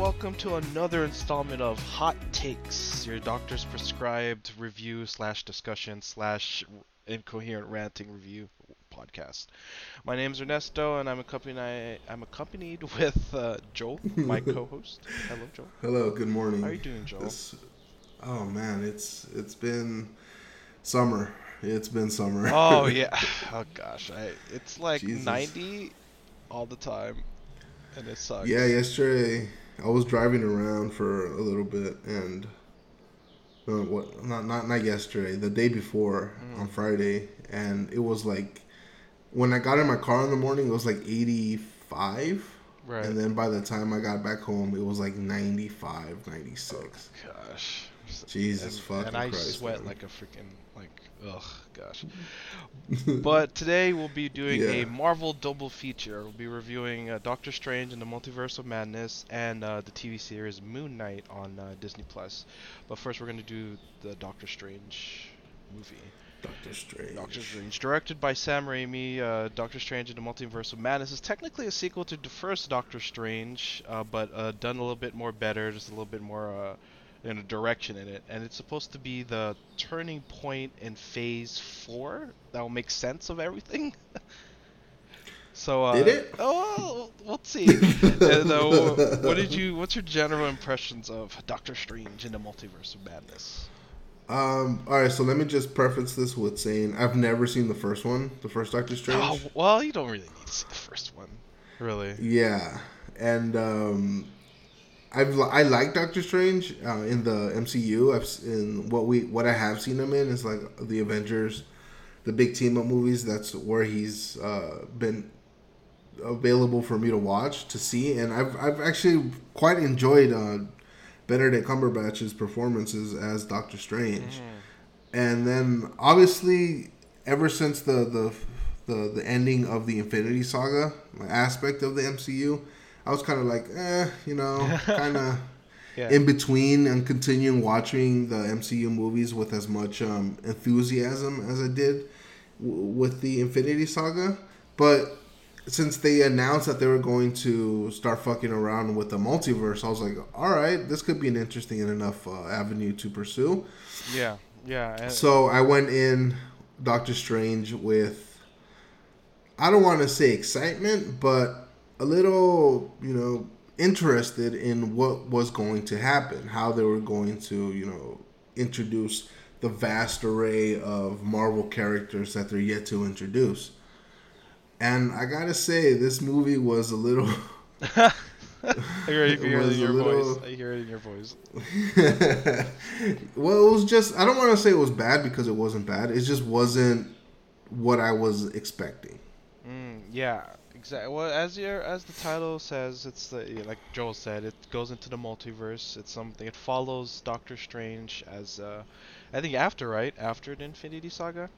welcome to another installment of Hot Takes, your doctor's prescribed review slash discussion slash incoherent ranting review podcast. My name is Ernesto, and I'm accompanied I'm accompanied with uh, Joel, my co-host. Hello, Joel. Hello. Good morning. How are you doing, Joel? This- oh man, it's it's been summer. It's been summer. Oh yeah. Oh gosh, I, it's like Jesus. 90 all the time, and it sucks. yeah. Yesterday, I was driving around for a little bit, and uh, what? Not not not yesterday. The day before Mm. on Friday, and it was like when I got in my car in the morning, it was like 85. Right. And then by the time I got back home, it was like 95, 96. Gosh. Jesus and, fucking and I Christ, sweat man. like a freaking ugh gosh. but today we'll be doing a Marvel double feature. We'll be reviewing uh, Doctor Strange and the Multiverse of Madness and uh, the TV series Moon Knight on uh, Disney Plus. But first we're going to do the Doctor Strange movie. Doctor Strange. Doctor Strange, directed by Sam Raimi, uh, Doctor Strange and the Multiverse of Madness is technically a sequel to the first Doctor Strange, uh, but uh, done a little bit more better, just a little bit more uh, in a direction in it, and it's supposed to be the turning point in Phase Four that will make sense of everything. so, uh, Did it? Oh, we'll see. and, uh, what did you? What's your general impressions of Doctor Strange in the Multiverse of Madness? Um. All right. So let me just preface this with saying I've never seen the first one, the first Doctor Strange. Oh, well, you don't really need to see the first one, really. Yeah, and um, I've I like Doctor Strange uh, in the MCU. I've in what we what I have seen him in is like the Avengers, the big team up movies. That's where he's uh, been available for me to watch to see, and I've I've actually quite enjoyed uh, Benedict Cumberbatch's performances as Doctor Strange. And then obviously, ever since the the the, the ending of the Infinity Saga aspect of the MCU, I was kind of like, eh, you know, kind of Yeah. in between and continuing watching the MCU movies with as much um, enthusiasm as I did w- with the Infinity Saga. But since they announced that they were going to start fucking around with the multiverse, I was like, all right, this could be an interesting enough uh, avenue to pursue. Yeah, yeah. So I went in Doctor Strange with I don't want to say excitement, but a little, you know, interested in what was going to happen, how they were going to, you know, introduce the vast array of Marvel characters that they're yet to introduce. And I gotta say, this movie was a little. I hear it, hear it in your little- voice. I hear it in your voice. well, it was just I don't want to say it was bad because it wasn't bad. It just wasn't what I was expecting. Mm, yeah, exactly. Well, as your as the title says, it's the yeah, like Joel said, it goes into the multiverse. It's something. It follows Doctor Strange as uh, I think after right after the Infinity Saga.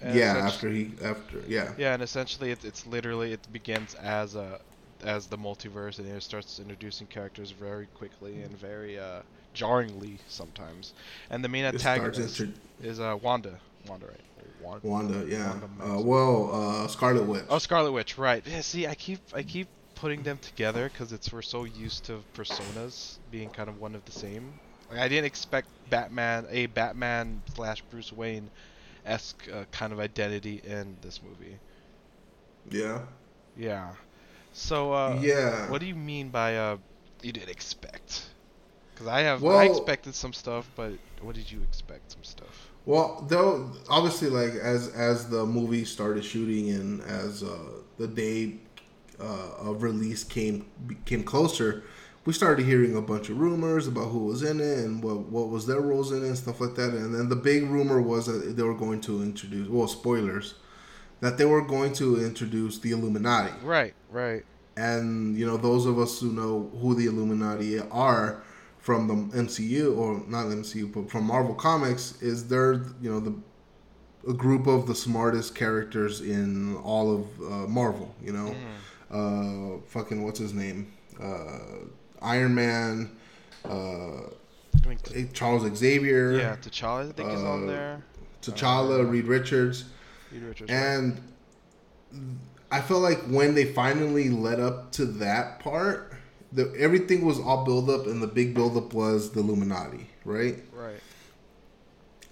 And yeah, after he after yeah. Yeah, and essentially it, it's literally it begins as a as the multiverse and it starts introducing characters very quickly and very uh, jarringly sometimes. And the main antagonist intro- is uh, Wanda. Wanda, right? Wanda. Wanda, yeah. Wanda Uh, well, uh, Scarlet Witch. Oh, Scarlet Witch, right? Yeah, see, I keep I keep putting them together because it's we're so used to personas being kind of one of the same. Like I didn't expect Batman, a Batman slash Bruce Wayne esque uh, kind of identity in this movie. yeah. Yeah. So, uh, yeah. what do you mean by uh, you didn't expect? Because I have I expected some stuff, but what did you expect? Some stuff. Well, though obviously, like as as the movie started shooting and as uh, the day uh, of release came came closer, we started hearing a bunch of rumors about who was in it and what what was their roles in it and stuff like that. And then the big rumor was that they were going to introduce well spoilers that they were going to introduce the Illuminati. Right. Right. and you know those of us who know who the Illuminati are from the MCU or not MCU but from Marvel Comics is they're you know the a group of the smartest characters in all of uh, Marvel you know uh fucking what's his name uh Iron Man uh I mean, Charles Xavier yeah, T'Challa I think is on uh, there. T'Challa Reed Richards Reed Richards, right? and I felt like when they finally led up to that part, the everything was all build up, and the big build up was the Illuminati, right? Right.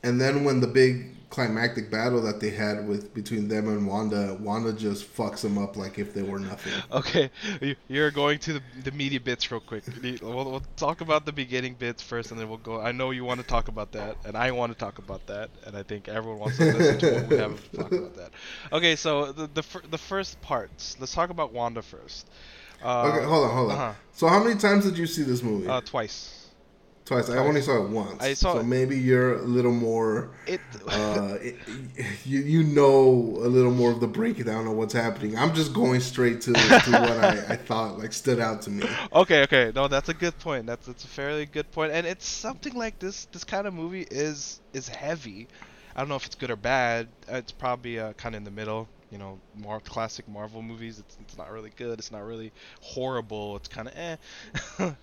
And then when the big climactic battle that they had with between them and Wanda, Wanda just fucks them up like if they were nothing. Okay, you- you're going to the, the media bits real quick. We'll, we'll talk about the beginning bits first, and then we'll go. I know you want to talk about that, and I want to talk about that, and I think everyone wants to listen to what we have to talk about that. Okay, so the the, the first parts. Let's talk about Wanda first. Uh, okay, hold on, hold on. uh-huh. So how many times did you see this movie? Uh, twice. twice. I only saw it once. I saw so it- maybe you're a little more. It. Uh, it, you you know a little more of the breakdown of what's happening. I'm just going straight to, to what I, I thought like stood out to me. Okay, okay. No, that's a good point. That's that's a fairly good point. And it's something like this. This kind of movie is is heavy. I don't know if it's good or bad. Uh, It's probably uh, kind of in the middle. You know, more classic Marvel movies. It's it's not really good. It's not really horrible. It's kind of eh.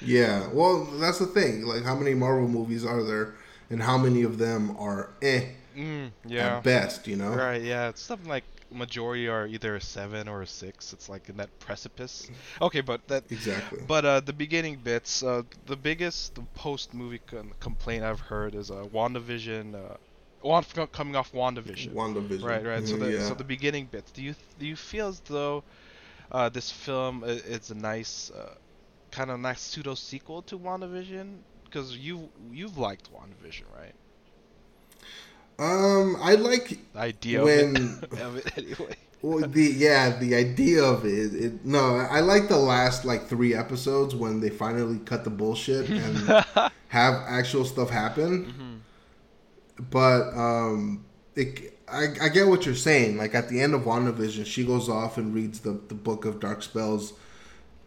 Yeah, well, that's the thing. Like, how many Marvel movies are there, and how many of them are eh mm, yeah. at best? You know, Right. Yeah. It's something like majority are either a seven or a six. It's like in that precipice. Okay, but that exactly. But uh, the beginning bits, uh, the biggest post movie complaint I've heard is uh, WandaVision. Uh, coming off WandaVision. WandaVision. Right, right. So the yeah. so the beginning bits. Do you do you feel as though uh, this film is a nice uh, kind of nice pseudo sequel to WandaVision? Because you you've liked WandaVision, right? um, I like The idea When- of, it, of it anyway. well, the yeah the idea of it, it. No, I like the last like three episodes when they finally cut the bullshit and have actual stuff happen. Mm-hmm. But um, it, I, I get what you're saying. Like at the end of WandaVision, she goes off and reads the, the book of dark spells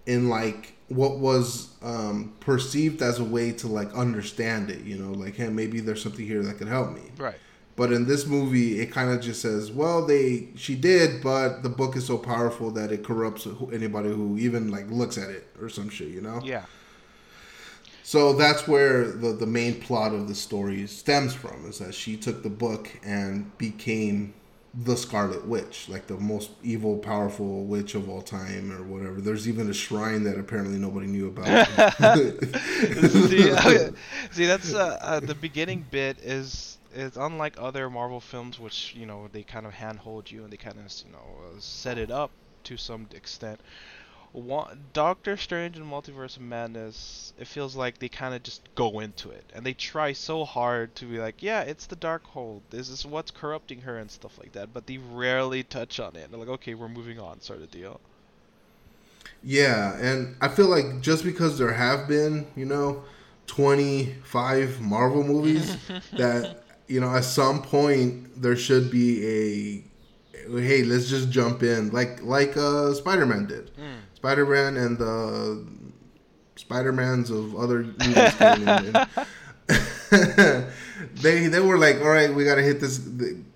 in like what was um, perceived as a way to like understand it. You know, like hey, maybe there's something here that could help me. Right. But in this movie, it kind of just says, well, they she did, but the book is so powerful that it corrupts anybody who even like looks at it or some shit. You know. Yeah. So that's where the, the main plot of the story stems from is that she took the book and became the Scarlet Witch, like the most evil, powerful witch of all time, or whatever. There's even a shrine that apparently nobody knew about. see, uh, see, that's uh, uh, the beginning bit is is unlike other Marvel films, which you know they kind of handhold you and they kind of you know uh, set it up to some extent. Doctor Strange and Multiverse of Madness, it feels like they kind of just go into it and they try so hard to be like, yeah, it's the Darkhold. This is what's corrupting her and stuff like that. But they rarely touch on it. They're like, okay, we're moving on, sort of deal. yeah, and I feel like just because there have been, you know, 25 Marvel movies, that, you know, at some point there should be a hey, let's just jump in, like like uh, Spider Man did. Spider Man and the Spider Mans of other movies came in. and they they were like, all right, we gotta hit this,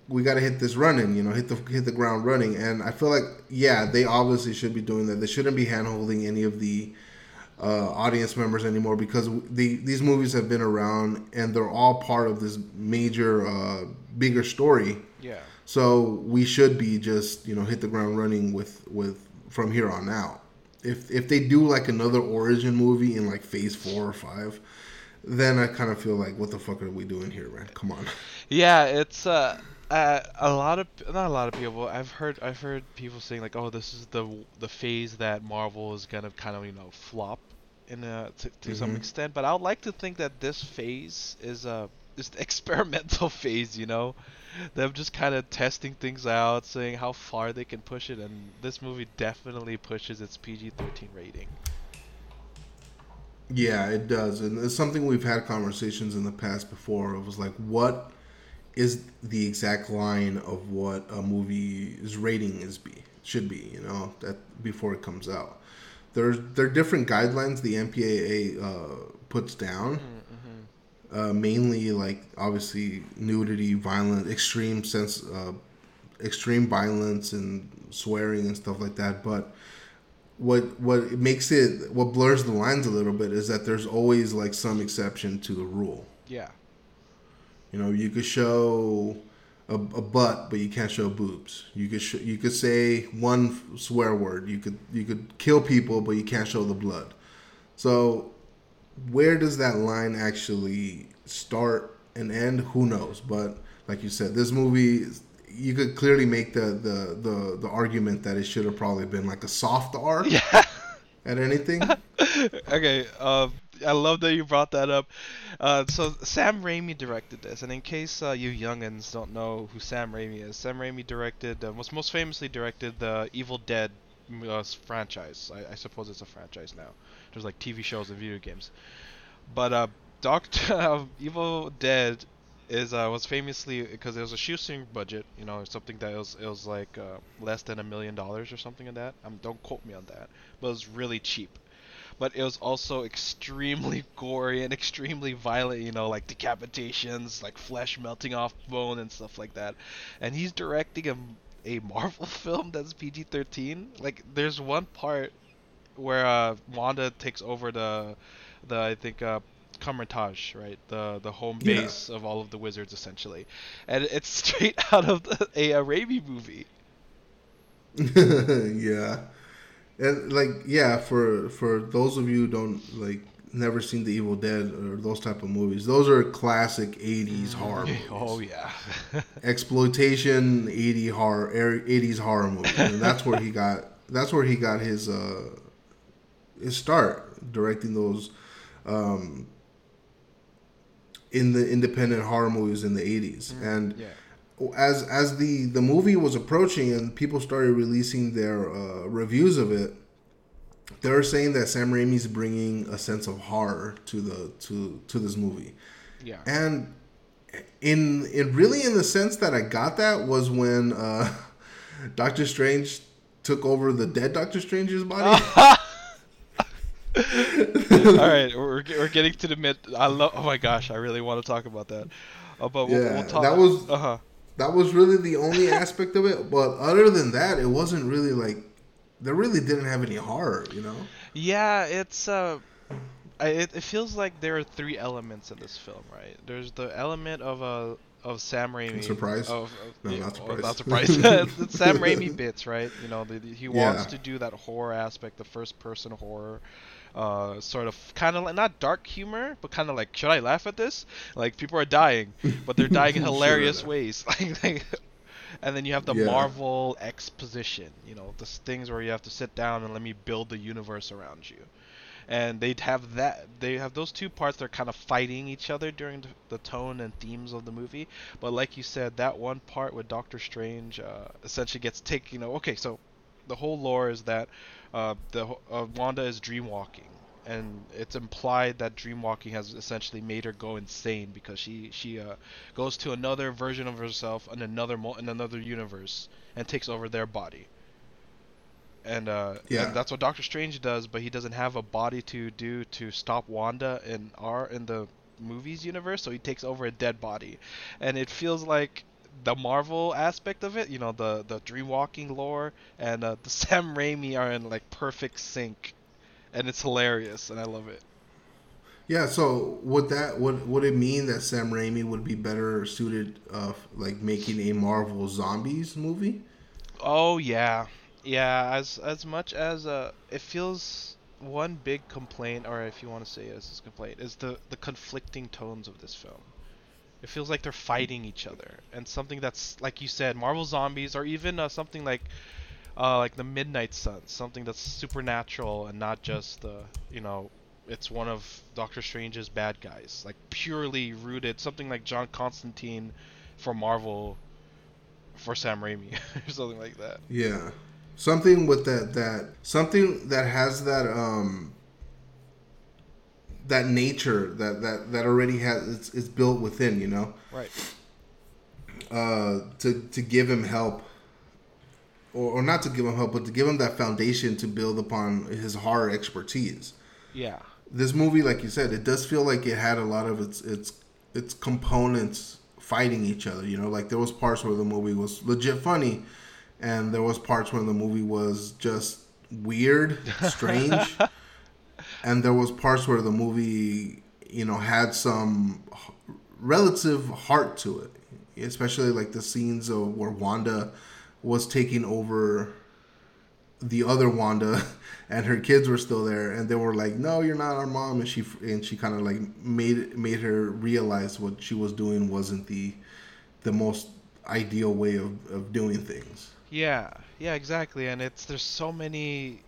we gotta hit this running, you know, hit the hit the ground running. And I feel like, yeah, they obviously should be doing that. They shouldn't be handholding any of the uh, audience members anymore because the these movies have been around and they're all part of this major, uh, bigger story. Yeah. So we should be just you know hit the ground running with with from here on out. If if they do like another origin movie in like phase four or five, then I kind of feel like what the fuck are we doing here, man? Come on. Yeah, it's uh, uh, a lot of not a lot of people. I've heard I've heard people saying like, oh, this is the the phase that Marvel is gonna kind of you know flop in a, to, to some Mhm. extent. But I would like to think that this phase is a is the experimental phase. You know, them just kind of testing things out, saying how far they can push it, and this movie definitely pushes its PG-13 rating. Yeah, it does, and it's something we've had conversations in the past before. It was like, what is the exact line of what a movie's rating is be should be? You know, that before it comes out, there's there are different guidelines the MPAA uh, puts down. Uh, mainly, like obviously nudity, violent, extreme sense, uh, extreme violence, and swearing and stuff like that. But what what makes it what blurs the lines a little bit is that there's always like some exception to the rule. Yeah. You know, you could show a, a butt, but you can't show boobs. You could sh- you could say one swear word. You could you could kill people, but you can't show the blood. So where does that line actually start and end? Who knows? But like you said, this movie you could clearly make the the the, the argument that it should have probably been like a soft R. Yeah. At anything. okay. Uh, I love that you brought that up. Uh, so Sam Raimi directed this, and in case uh, you youngins don't know who Sam Raimi is, Sam Raimi directed uh, was most famously directed the Evil Dead uh, franchise. I, I, suppose it's a franchise now. There's like TV shows and video games. But uh, Doctor Evil Dead is uh, was famously because it was a shoestring budget, you know, something that was it was like uh, less than a million dollars or something like that. Um, don't quote me on that, but it was really cheap. But it was also extremely gory and extremely violent, you know, like decapitations, like flesh melting off bone and stuff like that. And he's directing a a Marvel film that's PG-13. Like, there's one part where uh, Wanda takes over the the I think uh, Kamar-Taj, right? The the home base yeah. of all of the wizards, essentially, and it's straight out of the, a, a Raimi movie. yeah, and like yeah, for for those of you who don't like never seen The Evil Dead or those type of movies, those are classic '80s horror. Movies. Oh yeah, exploitation '80 horror '80s horror movies, and that's where he got that's where he got his uh his start directing those um in the independent horror movies in the 80s mm, and yeah. as as the the movie was approaching and people started releasing their uh, reviews of it they're saying that Sam Raimi's bringing a sense of horror to the to to this movie yeah and in in really in the sense that I got that was when uh, Doctor Strange took over the dead Doctor Strange's body All right, we're, we're getting to the mid. I love. Oh my gosh, I really want to talk about that. Uh, but we'll, yeah, we'll talk. that was uh-huh. that was really the only aspect of it. But other than that, it wasn't really like there really didn't have any horror, you know. Yeah, it's uh, it, it feels like there are three elements in this film, right? There's the element of a uh, of Sam Raimi. Surprise? Of, of, no, yeah, not surprise. not surprise. it's Sam Raimi bits, right? You know, the, the, he wants yeah. to do that horror aspect, the first person horror uh, sort of kind of like not dark humor, but kind of like should I laugh at this? Like people are dying, but they're dying in hilarious ways. like, and then you have the yeah. Marvel exposition, you know, the things where you have to sit down and let me build the universe around you. And they'd have that. They have those two parts. They're kind of fighting each other during the, tone and themes of the movie. But like you said, that one part with Doctor Strange uh, essentially gets taken. You know, okay, so the whole lore is that uh, the uh, Wanda is dreamwalking, and it's implied that dreamwalking has essentially made her go insane because she she uh, goes to another version of herself in another mo- in another universe and takes over their body. And, uh, yeah. and that's what Doctor Strange does, but he doesn't have a body to do to stop Wanda in our in the movies universe, so he takes over a dead body, and it feels like the Marvel aspect of it, you know, the the dreamwalking lore and uh, the Sam Raimi are in like perfect sync, and it's hilarious, and I love it. Yeah, so would that would would it mean that Sam Raimi would be better suited of like making a Marvel zombies movie? Oh yeah, yeah. As as much as uh, it feels one big complaint, or if you want to say it as a complaint, is the the conflicting tones of this film. It feels like they're fighting each other, and something that's like you said, Marvel Zombies, or even uh, something like uh, like the Midnight sun, something that's supernatural and not just the you know it's one of Doctor Strange's bad guys, like purely rooted, something like John Constantine for Marvel for Sam Raimi or something like that. Yeah, something with that that something that has that um that nature that that that already has it's, it's built within you know? Right. Uh to to give him help or, or not to give him help but to give him that foundation to build upon his horror expertise. Yeah. This movie like you said it does feel like it had a lot of its its its components fighting each other you know? Like there was parts where the movie was legit funny and there was parts where the movie was just weird strange. And there was parts where the movie, you know, had some relative heart to it. especially like the scenes of where Wanda was taking over the other Wanda, and her kids were still there, and they were like, "No, you're not our mom," and she and she kind of like made made her realize what she was doing wasn't the the most ideal way of, of doing things. Yeah, yeah, exactly. And it's there's so many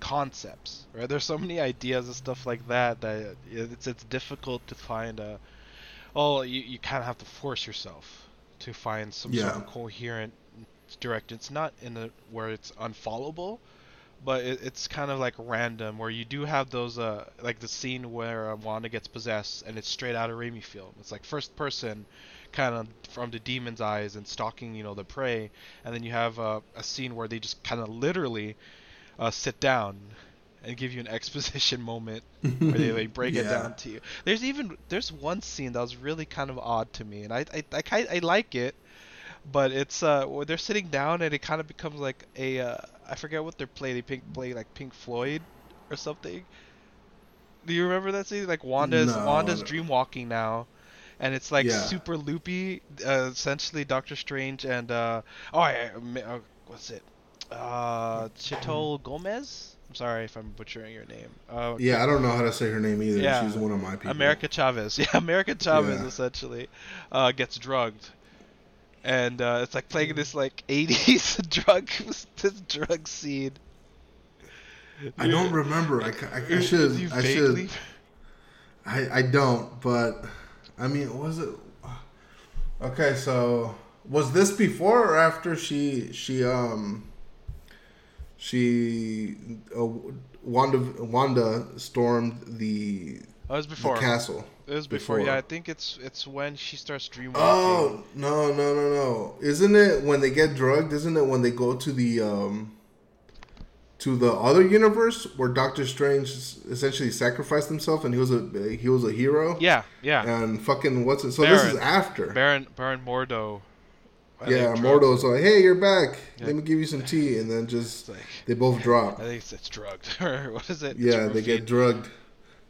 concepts, right? There's so many ideas and stuff like that that it's it's difficult to find a. Oh, you you kind of have to force yourself to find some Yeah. sort of coherent direction. It's not in a where it's unfollowable, but it, it's kind of like random where you do have those uh like the scene where uh, Wanda gets possessed and it's straight out of Raimi film. It's like first person kind of from the demon's eyes and stalking you know the prey and then you have uh, a scene where they just kind of literally uh, sit down and give you an exposition moment where they like break it down to you there's even there's one scene that was really kind of odd to me and i i, I, I like it but it's uh they're sitting down and it kind of becomes like a uh, i forget what they're playing they pink play like pink floyd or something do you remember that scene like wanda's No, wanda's dream walking now and it's like Yeah. super loopy. Uh, essentially, Doctor Strange and uh, oh, I, I- uh, what's it? Uh, Chitol Gomez. I'm sorry if I'm butchering your name. Uh, Yeah, I don't know how to say her name either. Yeah. She's one of my people. America Chavez. Yeah, America Chavez Yeah. essentially uh, gets drugged, and uh, it's like playing this like '80s drug this drug scene. I don't remember. I, ca- I, I should. you I should. I, I don't, but I mean, was it? Okay, so was this before or after she she um she uh, Wanda Wanda stormed the Oh, it was the castle? It was before. before. Yeah, I think it's it's when she starts dreamwalking. Oh no no no no! Isn't it when they get drugged? Isn't it when they go to the um to the other universe where Doctor Strange essentially sacrificed himself and he was a he was a hero? Yeah, yeah. And fucking what's it? So this is after. Baron Baron Mordo. Yeah, Mordo's like, "Hey, you're back. Yeah. Let me give you some tea," and then just like they both drop. I think it's, it's drugged or what is it? Yeah, they get drugged.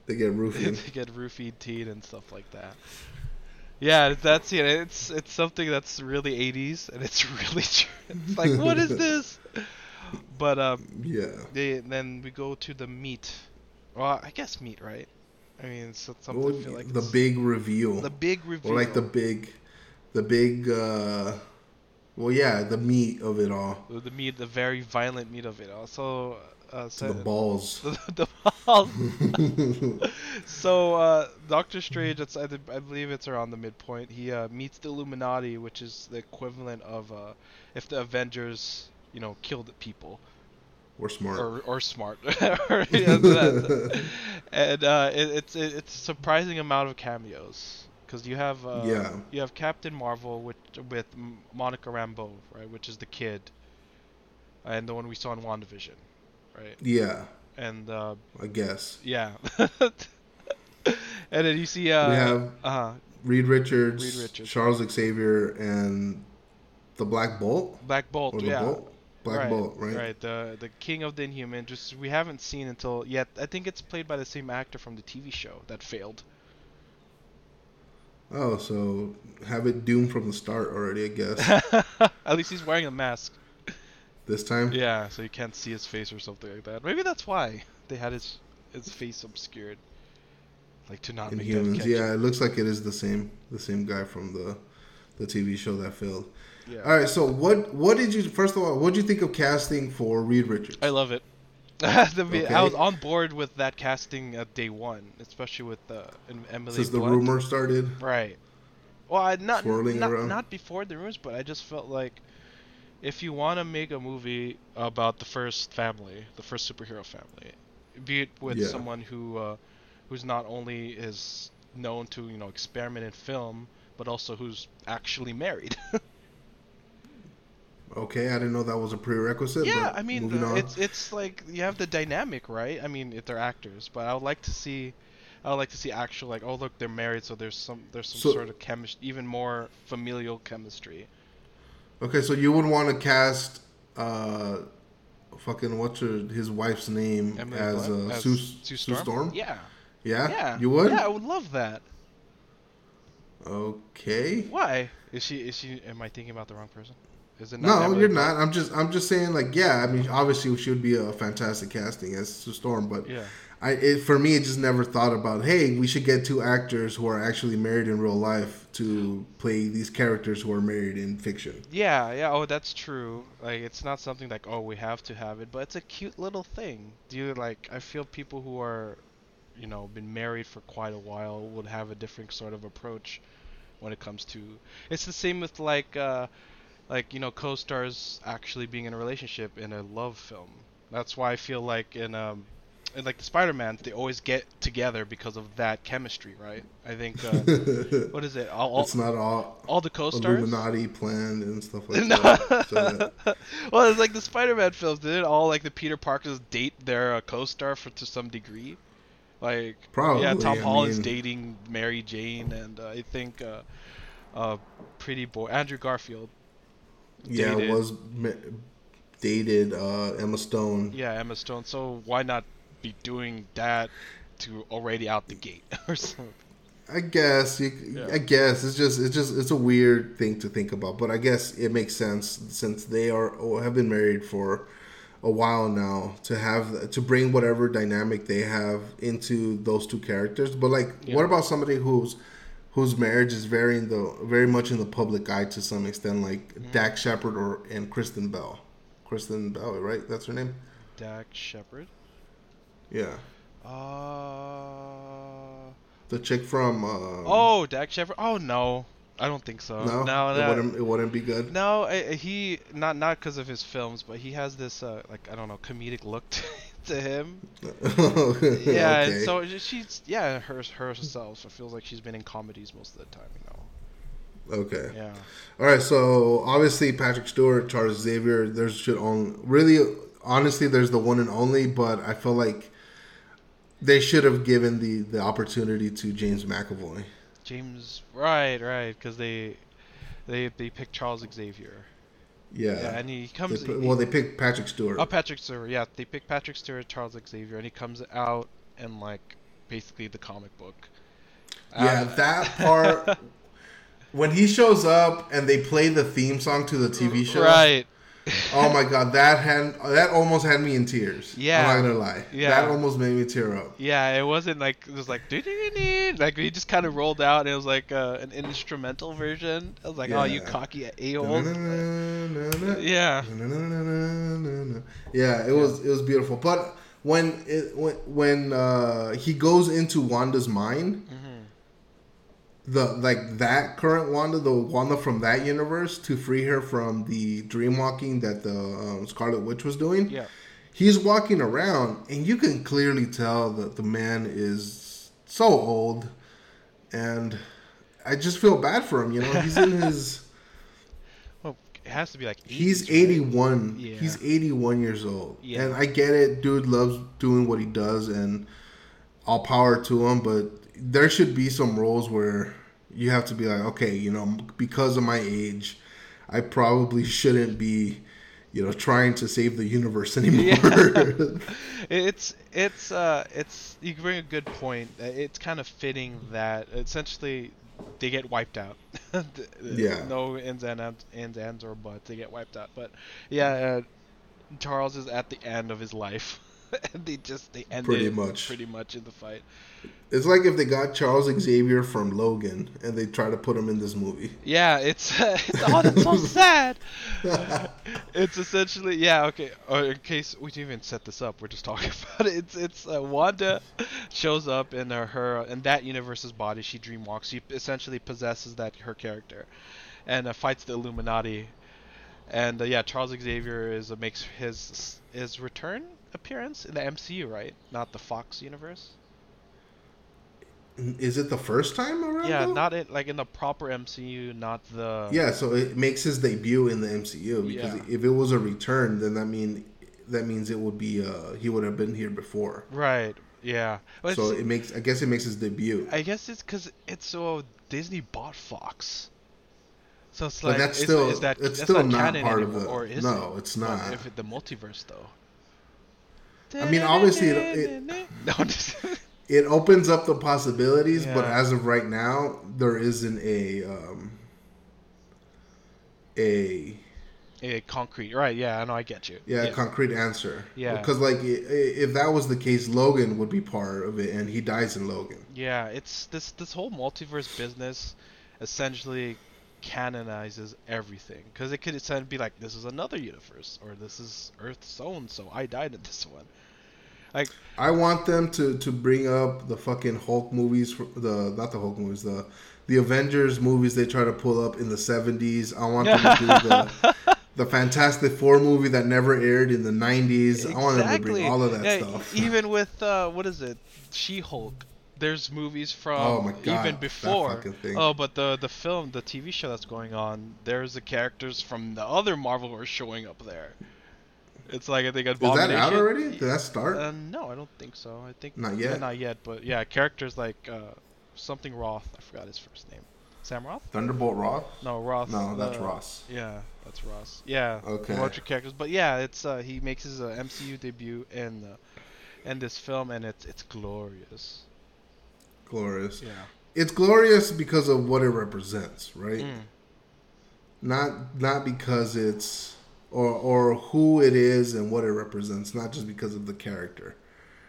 They get roofied. they get roofied teed and stuff like that. Yeah, that's it. It's it's something that's really 80s and it's really true. It's like what is this? But um, yeah. they, then we go to the meat. Well, I guess meat, right? I mean, it's something Well, I feel like the big reveal. the big reveal. Or like the big, the big. uh Well, yeah, the meat of it all. the, the meat, the very violent meat of it. Also, uh, so- the balls. the, the balls. so uh, Doctor Strange, it's I, I believe it's around the midpoint. He uh, meets the Illuminati, which is the equivalent of uh, if the Avengers, you know, killed people We're smart. or or smart. Or, and uh, it, it's it, it's a surprising amount of cameos because you have uh, Yeah. you have Captain Marvel with with Monica Rambeau, right, which is the kid, and the one we saw in WandaVision, right, yeah, and uh, I guess. yeah. and then you see uh we have uh Reed Richards, Reed Richards. Charles Xavier, and the Black Bolt. Black Bolt, yeah. Bolt? Black right, Bolt, right? Right, the the King of the Inhuman. Just we haven't seen until yet. I think it's played by the same actor from the TV show that failed. Oh, so have it doomed from the start already, I guess. At least he's wearing a mask. This time. Yeah, so you can't see his face or something like that. Maybe that's why they had his his face obscured, like to not make that Inhumans. catch. Yeah, it looks like it is the same the same guy from the the TV show that failed. Yeah. All right, so what what did you first of all what did you think of casting for Reed Richards? I love it. The vi- I was on board with that casting at day one, especially with uh, Em- Emily Since the Blunt. rumor started. Right. Well, I, not Swirling not, around. not before the rumors, but I just felt like if you want to make a movie about the first family, the first superhero family, be it with Yeah. someone who uh, who's not only is known to you know experiment in film, but also who's actually married. Okay, I didn't know that was a prerequisite. yeah, I mean, moving uh, it's it's like you have the dynamic, right? I mean, if they're actors, but I would like to see, I would like to see actual like, oh look, they're married, so there's some there's some So- sort of chemistry, even more familial chemistry. Okay, so you would want to cast uh fucking what's her, his wife's name Emily as uh, As Sue, Sue Sue Storm? Yeah. Yeah? Yeah. You would? Yeah, I would love that. Okay. Why is she? Is she? Am I thinking about the wrong person? Is it not No, you're not. I'm just I'm just saying like yeah. I mean, obviously she would be a fantastic casting as Sue Storm, but Yeah. I it, for me, it just never thought about hey, we should get two actors who are actually married in real life to play these characters who are married in fiction. Yeah, yeah. Oh, that's true. Like, it's not something like, oh, we have to have it, but it's a cute little thing. Do you like? I feel people who are, you know, been married for quite a while would have a different sort of approach when it comes to. It's the same with like, uh, like you know, co-stars actually being in a relationship in a love film. That's why I feel like in um, in like the Spider-Man, they always get together because of that chemistry, right? I think. Uh, what is it? All, all, it's not all all the co-stars. Illuminati planned and stuff like No. that. So, well, it's like the Spider-Man films. Didn't all like the Peter Parkers date their uh, co-star for to some degree? Like Probably, yeah, Tom I Holland's mean- dating Mary Jane, and uh, I think uh, uh, Pretty Boy Andrew Garfield. yeah, Dated. was ma- dated uh, Emma Stone. Yeah, Emma Stone. So why not be doing that to already out the gate or something? I guess you, Yeah. I guess it's just it's just it's a weird thing to think about, but I guess it makes sense since they are or have been married for a while now to have to bring whatever dynamic they have into those two characters. But like, Yeah. what about somebody whose whose marriage is very in the very much in the public eye to some extent, like Mm-hmm. Dax Shepard or and Kristen Bell. Kristen Bell, right? That's her name. Dax Shepard. Yeah, Uh. the chick from. Um, Oh, Dax Shepard. Oh no, I don't think so. no, no, it no. wouldn't it wouldn't be good. No, I, I- he not not because of his films, but he has this uh, like I don't know comedic look to, to him. Yeah, and so she's yeah her herself. It feels like she's been in comedies most of the time, you know. Okay. Yeah. All right. So obviously Patrick Stewart, Charles Xavier. There's should on really honestly there's the one and only, but I feel like they should have given the the opportunity to James McAvoy. James, right, right, because they they they picked Charles Xavier. Yeah. Yeah, and he They comes. put- well, they picked Patrick Stewart. Oh, Patrick Stewart. Yeah, they picked Patrick Stewart, Charles Xavier, and he comes out in like basically the comic book. yeah, Um, that part when he shows up and they play the theme song to the TV show. Right. Oh my god, that had that almost had me in tears. Yeah. I'm not gonna lie. Yeah. That almost made me tear up. Yeah, it wasn't like it was like like he just kind of rolled out. and It was like uh, an instrumental version. I was like, oh, you Yeah. cocky a hole. Yeah. Yeah, it was it was beautiful. But when it when when uh, he goes into Wanda's mind, Mhm. The like that current Wanda, the Wanda from that universe, to free her from the dream walking that the um, Scarlet Witch was doing. Yeah. He's walking around, and you can clearly tell that the man is so old, and I just feel bad for him. You know, he's in his. Well, it has to be like. He's 80s, right? 81. Yeah. He's 81 years old. Yeah. And I get it. Dude loves doing what he does and all power to him, but there should be some roles where you have to be like, okay, you know, because of my age, I probably shouldn't be, you know, trying to save the universe anymore. It's it's uh it's you bring a good point. It's kind of fitting that essentially they get wiped out. Yeah. No ins and ins ands or buts. They get wiped out. But yeah, uh, Charles is at the end of his life, and they just they end Pretty much. pretty much in the fight. it's like if they got Charles Xavier from Logan and they try to put him in this movie. Yeah, it's, it's oh that's so sad. it's essentially yeah okay. Uh, in case we didn't even set this up, we're just talking about it. It's it's uh, Wanda shows up in her, her in that universe's body. She dream walks. She essentially possesses that her character, and uh, fights the Illuminati. And uh, yeah, Charles Xavier is uh, makes his his return appearance in the MCU, right? Not the Fox universe. Is it the first time around? Yeah, though? not it like in the proper MCU, not the Yeah, so it makes his debut in the MCU because Yeah. if it was a return, then that mean that means it would be uh he would have been here before. right. Yeah, But so it makes I guess it makes his debut. I guess it's because it's so Disney bought Fox. So it's But like that's still is that it's that's still not, not part of anymore, the or is no, it? it's But not. If it, the multiverse though. I mean, obviously it- no, just- it opens up the possibilities, but as of right now, there isn't a um, a A concrete, right? Yeah, I know. I get you. yeah, concrete answer. Yeah. because like i- i- if that was the case, Logan would be part of it, and he dies in Logan. Yeah, it's this this whole multiverse business essentially canonizes everything because it could essentially be like this is another universe or this is Earth so and so I died in this one. Like I want them to to bring up the fucking Hulk movies, for the not the Hulk movies, the the Avengers movies they try to pull up in the seventies. I want them to do the the Fantastic Four movie that never aired in the nineties. I want them to bring all of that Yeah, stuff. even with uh, what is it, She-Hulk. There's movies from Oh my God, even before. Oh, but the the film, the TV show that's going on, there's the characters from the other Marvel who are showing up there. It's like I think Is that out already? Did that start? Uh, no, I don't think so. I think Not yeah, yet? not yet, but yeah, characters like uh, something Roth. I forgot his first name. Sam Roth? Thunderbolt Roth? No, Roth. No, that's uh, Ross. Yeah, that's Ross. Yeah. Okay. A bunch of characters, but yeah, it's uh, he makes his uh, MCU debut in uh, in this film, and it's it's glorious. Glorious. Yeah. It's glorious because of what it represents, right? Mm. Not not because it's or or who it is and what it represents, not just because of the character.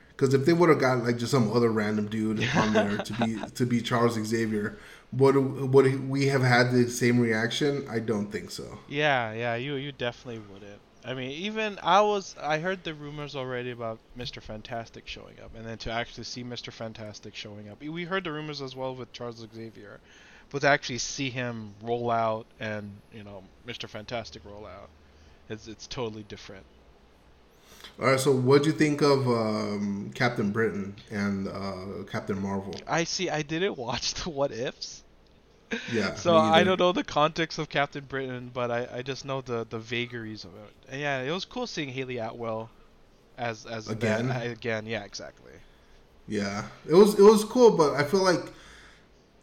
Because if they would have got like just some other random dude on there to be to be Charles Xavier, would would we have had the same reaction? I don't think so. Yeah, yeah, you you definitely wouldn't. I mean, even I was I heard the rumors already about Mr. Fantastic showing up, and then to actually see Mr. Fantastic showing up, we heard the rumors as well with Charles Xavier, but to actually see him roll out and you know Mr. Fantastic roll out, it's it's totally different. All right, so what do you think of um, Captain Britain and uh, Captain Marvel? I see. I didn't watch the what ifs. Yeah. So I don't know the context of Captain Britain, but I, I just know the, the vagaries of it. And yeah, it was cool seeing Hayley Atwell as as Again? I- again, yeah, exactly. Yeah, it was it was cool, but I feel like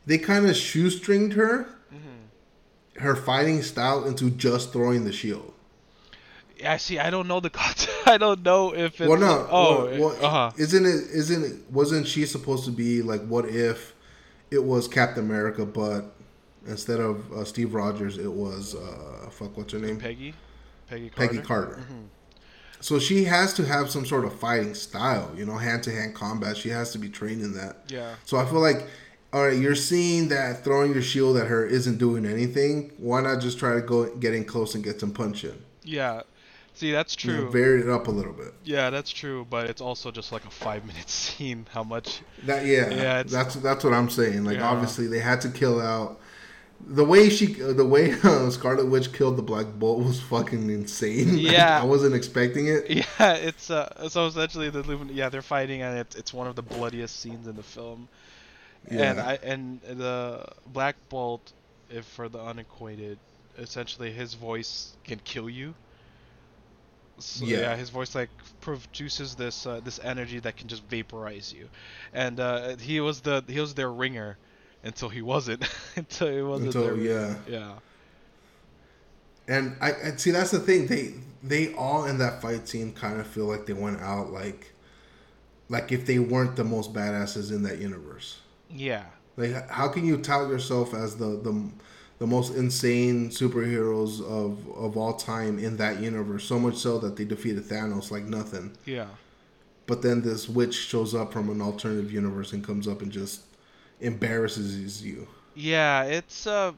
they kind of shoestringed her, Mm-hmm. her fighting style into just throwing the shield. Yeah, see, I don't know the context. I don't know if it's well, no, oh, well, well, uh huh. isn't it? Isn't it? Wasn't she supposed to be like? What if it was Captain America, but instead of uh, Steve Rogers, it was uh, fuck, what's her name? Peggy, Peggy Carter. Peggy Carter. Mhm. So she has to have some sort of fighting style, you know, hand to hand combat. She has to be trained in that. Yeah. So I feel like, all right, you're seeing that throwing your shield at her isn't doing anything. Why not just try to go get in close and get some punch in? Yeah. See, that's You know, true. vary it up a little bit. yeah, that's true. But it's also just like a five minute scene. How much? That yeah, Yeah, it's- that's that's what I'm saying. Like Yeah. obviously they had to kill out. The way she, the way uh, Scarlet Witch killed the Black Bolt was fucking insane. Yeah. I wasn't expecting it. Yeah, it's uh. So essentially, the yeah they're fighting, and it's it's one of the bloodiest scenes in the film. And Yeah. I and the Black Bolt, if for the unacquainted, essentially his voice can kill you. So, Yeah. yeah. his voice like produces this uh, this energy that can just vaporize you, and uh, he was the he was their ringer, until he wasn't, until he wasn't Until their yeah, yeah and I, I see that's the thing. They they all in that fight scene kind of feel like they went out like, like if they weren't the most badasses in that universe. yeah Like, how can you tout yourself as the the, the most insane superheroes of of all time in that universe? So much so that they defeated Thanos like nothing. yeah But then this witch shows up from an alternative universe and comes up and just embarrasses you. Yeah, it's uh,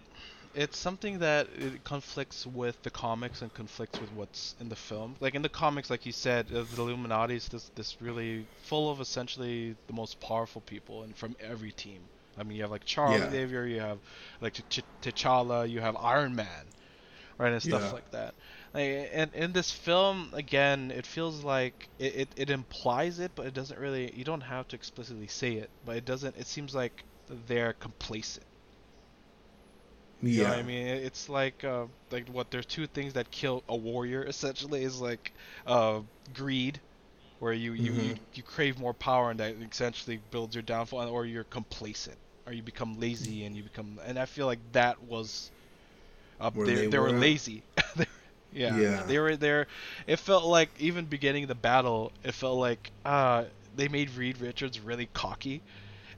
it's something that it conflicts with the comics and conflicts with what's in the film. Like in the comics, like you said, uh, the Illuminati is this this really full of essentially the most powerful people and from every team. I mean, you have like Charles Yeah. Xavier, you have like Ch- Ch- T'Challa, you have Iron Man, right, and stuff Yeah. like that. Like, and in this film, again, it feels like it, it, it implies it, but it doesn't really. You don't have to explicitly say it, but it doesn't. It seems like they're complacent. You Yeah, I mean? It's like uh, like what there's two things that kill a warrior essentially is like uh, greed, where you, you, you, Mhm. you crave more power and that essentially builds your downfall, or you're complacent, or you become lazy and you become. And I feel like that was. Uh, Where they, they they were were lazy. Yeah, Yeah. they were there. It felt like even beginning the battle, it felt like uh, they made Reed Richards really cocky.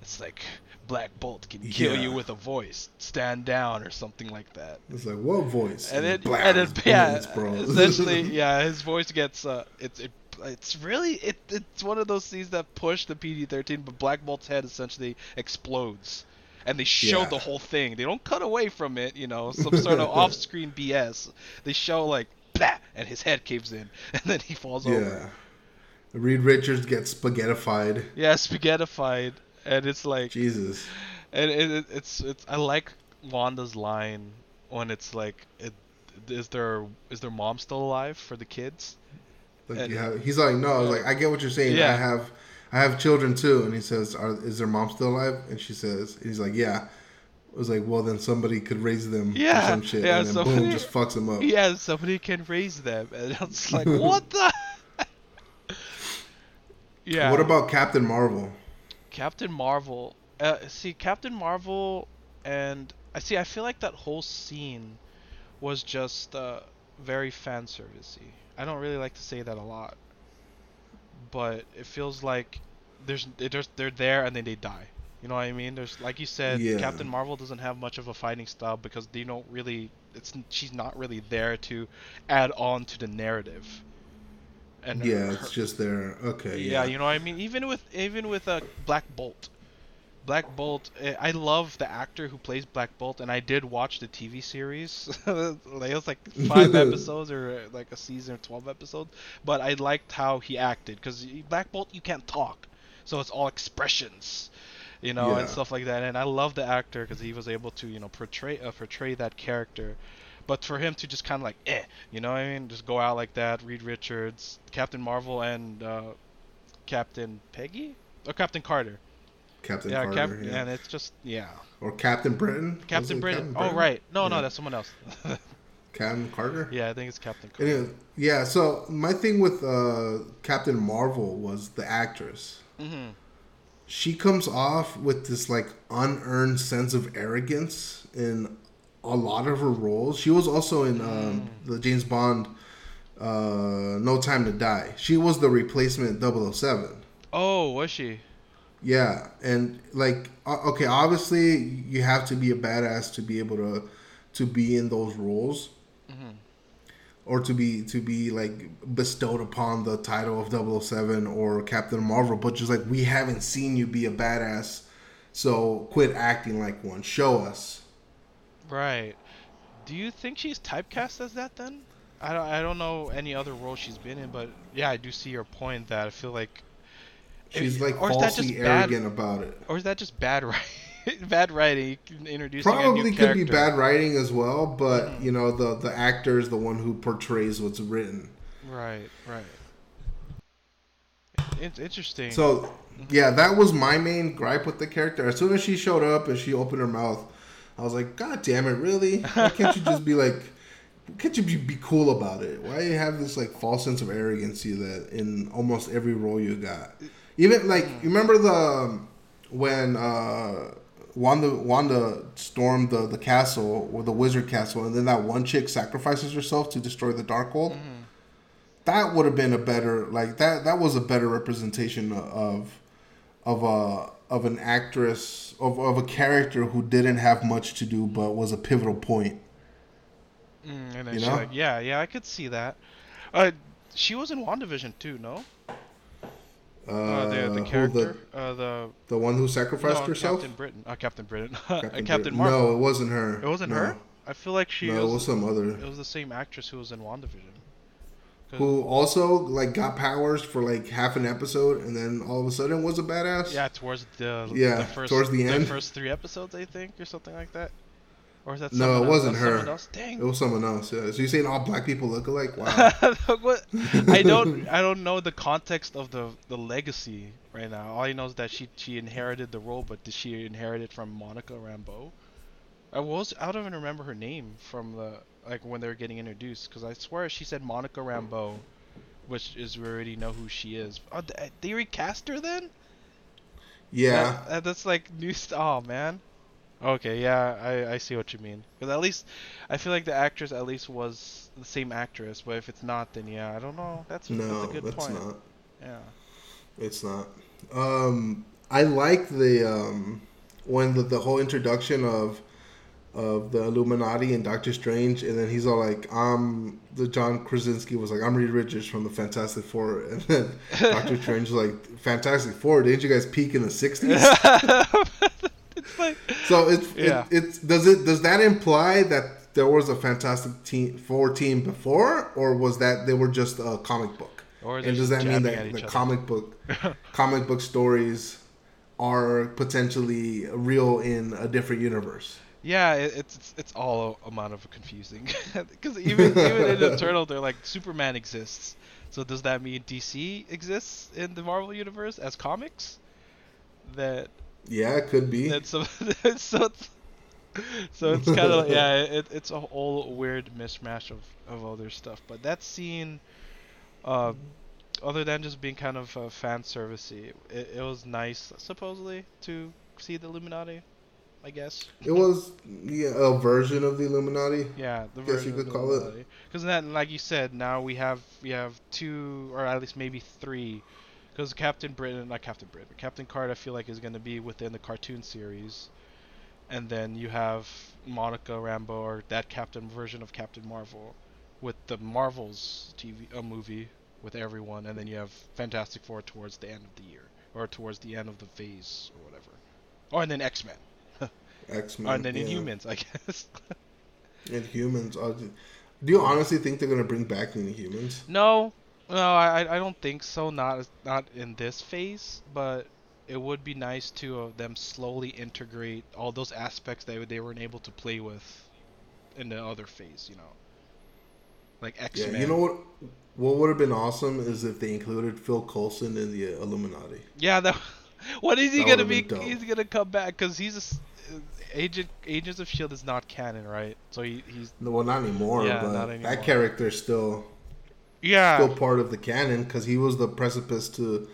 It's like Black Bolt can kill you with a voice. Stand down or something like that. It's like what voice? And then, and then yeah, essentially, yeah, his voice gets uh, it's it, it's really it, it's one of those scenes that push the PG-13, but Black Bolt's head essentially explodes, and they show Yeah. the whole thing. They don't cut away from it, you know, some sort of off-screen BS. They show like, and his head caves in, and then he falls over. yeah. Reed Richards gets spaghettified. Yeah, spaghettified, and it's like, Jesus. and it, it, it's it's I like Wanda's line when it's like, it, is their is their mom still alive for the kids? Like And- have, he's like, no, I was like I get what you're saying. Yeah. I have, I have children too. And he says, Are, is their mom still alive? And she says, and he's like, yeah. I was like, well, then somebody could raise them Yeah, some shit. yeah, and then somebody- boom, just fucks them up. Yeah, somebody can raise them, and it's like, what the? yeah. What about Captain Marvel? Captain Marvel? Uh, see, Captain Marvel, and I see. I feel like that whole scene was just uh, very fan servicey. I don't really like to say that a lot, but it feels like there's there's they're there and then they die. You know what I mean? There's like you said, Yeah. Captain Marvel doesn't have much of a fighting style because they don't really. It's she's not really there to add on to the narrative. And Yeah, her- it's just there. Okay. yeah, Yeah. you know what I mean. Even with even with a uh, Black Bolt, Black Bolt. eh, I love the actor who plays Black Bolt, and I did watch the TV series. it was like five episodes or uh, like a season of twelve episodes. But I liked how he acted because Black Bolt you can't talk, so it's all expressions, you know, Yeah. and stuff like that. And I love the actor because he was able to you know portray uh, portray that character. But for him to just kind of like, eh, you know what I mean? Just go out like that. Reed Richards, Captain Marvel, and uh, Captain Peggy or Captain Carter. Captain yeah, Carter. Cap- yeah. and it's just yeah. Or Captain Britain. Was Captain Britain. Oh right, no, no, that's someone else. Captain Carter. yeah, I think it's Captain Carter. Anyway, yeah. So my thing with uh, Captain Marvel was the actress. Mm-hmm. She comes off with this like unearned sense of arrogance in a lot of her roles. She was also in um, the James Bond uh, No Time to Die. She was the replacement 007. Oh, was she? Yeah, and like okay, obviously you have to be a badass to be able to to be in those roles. Mhm. Or to be to be like bestowed upon the title of 007 or Captain Marvel, but just like we haven't seen you be a badass, so quit acting like one. Show us. Right. Do you think she's typecast as that then? I don't, I don't know any other role she's been in, but yeah, I do see your point that I feel like. She's like or is that falsely just bad- arrogant about it. Or is that just bad writing? bad writing, introducing Probably could character. be bad writing as well, but Mhm. you know the the actor is the one who portrays what's written. Right, right. It's interesting. So yeah, that was my main gripe with the character. As soon as she showed up and she opened her mouth, I was like, God damn it, really? Why can't you just be like can't you be, be cool about it? Why you have this like false sense of arrogancy that in almost every role you got? Even like you remember the um, when uh Wanda Wanda stormed the, the castle or the wizard castle and then that one chick sacrifices herself to destroy the Darkhold that would have been a better like that that was a better representation of of a of an actress of, of a character who didn't have much to do but was a pivotal point Mm, and then you she know? like, yeah, yeah, I could see that. Uh, she was in WandaVision too, no? uh, Uh, the the who character, uh, the the, the one who sacrificed no, herself Captain Britain, uh, Captain Britain, Captain, Captain Captain Britain. Marvel. no it wasn't her It wasn't No. her. I feel like she no was. it was some other It was the same actress who was in WandaVision. Who also like got powers for like half an episode and then all of a sudden was a badass Yeah, towards the Yeah, the first, towards the end. first three episodes, I think, or something like that. Or is that No, it wasn't her. Else? Dang. it was someone else yeah so you're saying all black people look alike wow what? I don't I don't know the context of the the legacy right now. All I know is that she she inherited the role, but did she inherit it from Monica Rambeau? I was I don't even remember her name from the like when they were getting introduced because I swear she said Monica Rambeau, which is we already know who she is. Oh, th- they recast her then? yeah that- that's like new. St- oh man. Okay, yeah, I, I see what you mean. Because at least I feel like the actress at least was the same actress, but if it's not, then yeah, I don't know. That's, no that's a good that's point. not Yeah. it's not Um, I like the um, when the, the whole introduction of of the Illuminati and Doctor Strange, and then he's all like, "I'm the John Krasinski was like, I'm Reed Richards from the Fantastic Four, and then Doctor Strange was like, Fantastic Four, didn't you guys peak in the '60s? it's like, So it's Yeah. it, it's does it does that imply that there was a Fantastic team, Four team before, or was that they were just a comic book? Or and does that mean that the other. comic book comic book stories are potentially real in a different universe? Yeah, it, it's it's- it's all amount of confusing because even even in Eternal, they're like Superman exists. So does that mean DC exists in the Marvel universe as comics? That Yeah, it could be. that so so it's so it's kind of yeah it, it's a whole weird mishmash of of other stuff. But that scene, uh, other than just being kind of uh, fan servicey, it, it was nice supposedly to see the Illuminati. I guess. It was yeah, a version of the Illuminati. Yeah, the Guess you version could of call it. Because then, like you said, now we have we have two or at least maybe three. Because Captain Britain, not Captain Britain, but Captain Card, I feel like is going to be within the cartoon series, and then you have Monica Rambeau or that Captain version of Captain Marvel, with the Marvels TV uh, movie with everyone, and then you have Fantastic Four towards the end of the year or towards the end of the phase or whatever, Oh, and then X Men, X Men. and then Inhumans, I guess. And humans. uh, Do you honestly think they're gonna bring back the Inhumans? No, no, I I don't think so. Not not in this phase, but it would be nice to uh, them slowly integrate all those aspects that they weren't able to play with in the other phase. You know, like X Men. Yeah. You know what? What would have been awesome is if they included Phil Coulson in the Illuminati. Yeah, that. What is he That gonna be? He's gonna come back because he's a agent. Agents of Shield is not canon, right? So he, he's No, well, not anymore. Yeah, but not anymore. that character is still yeah. still part of the canon because he was the precipice to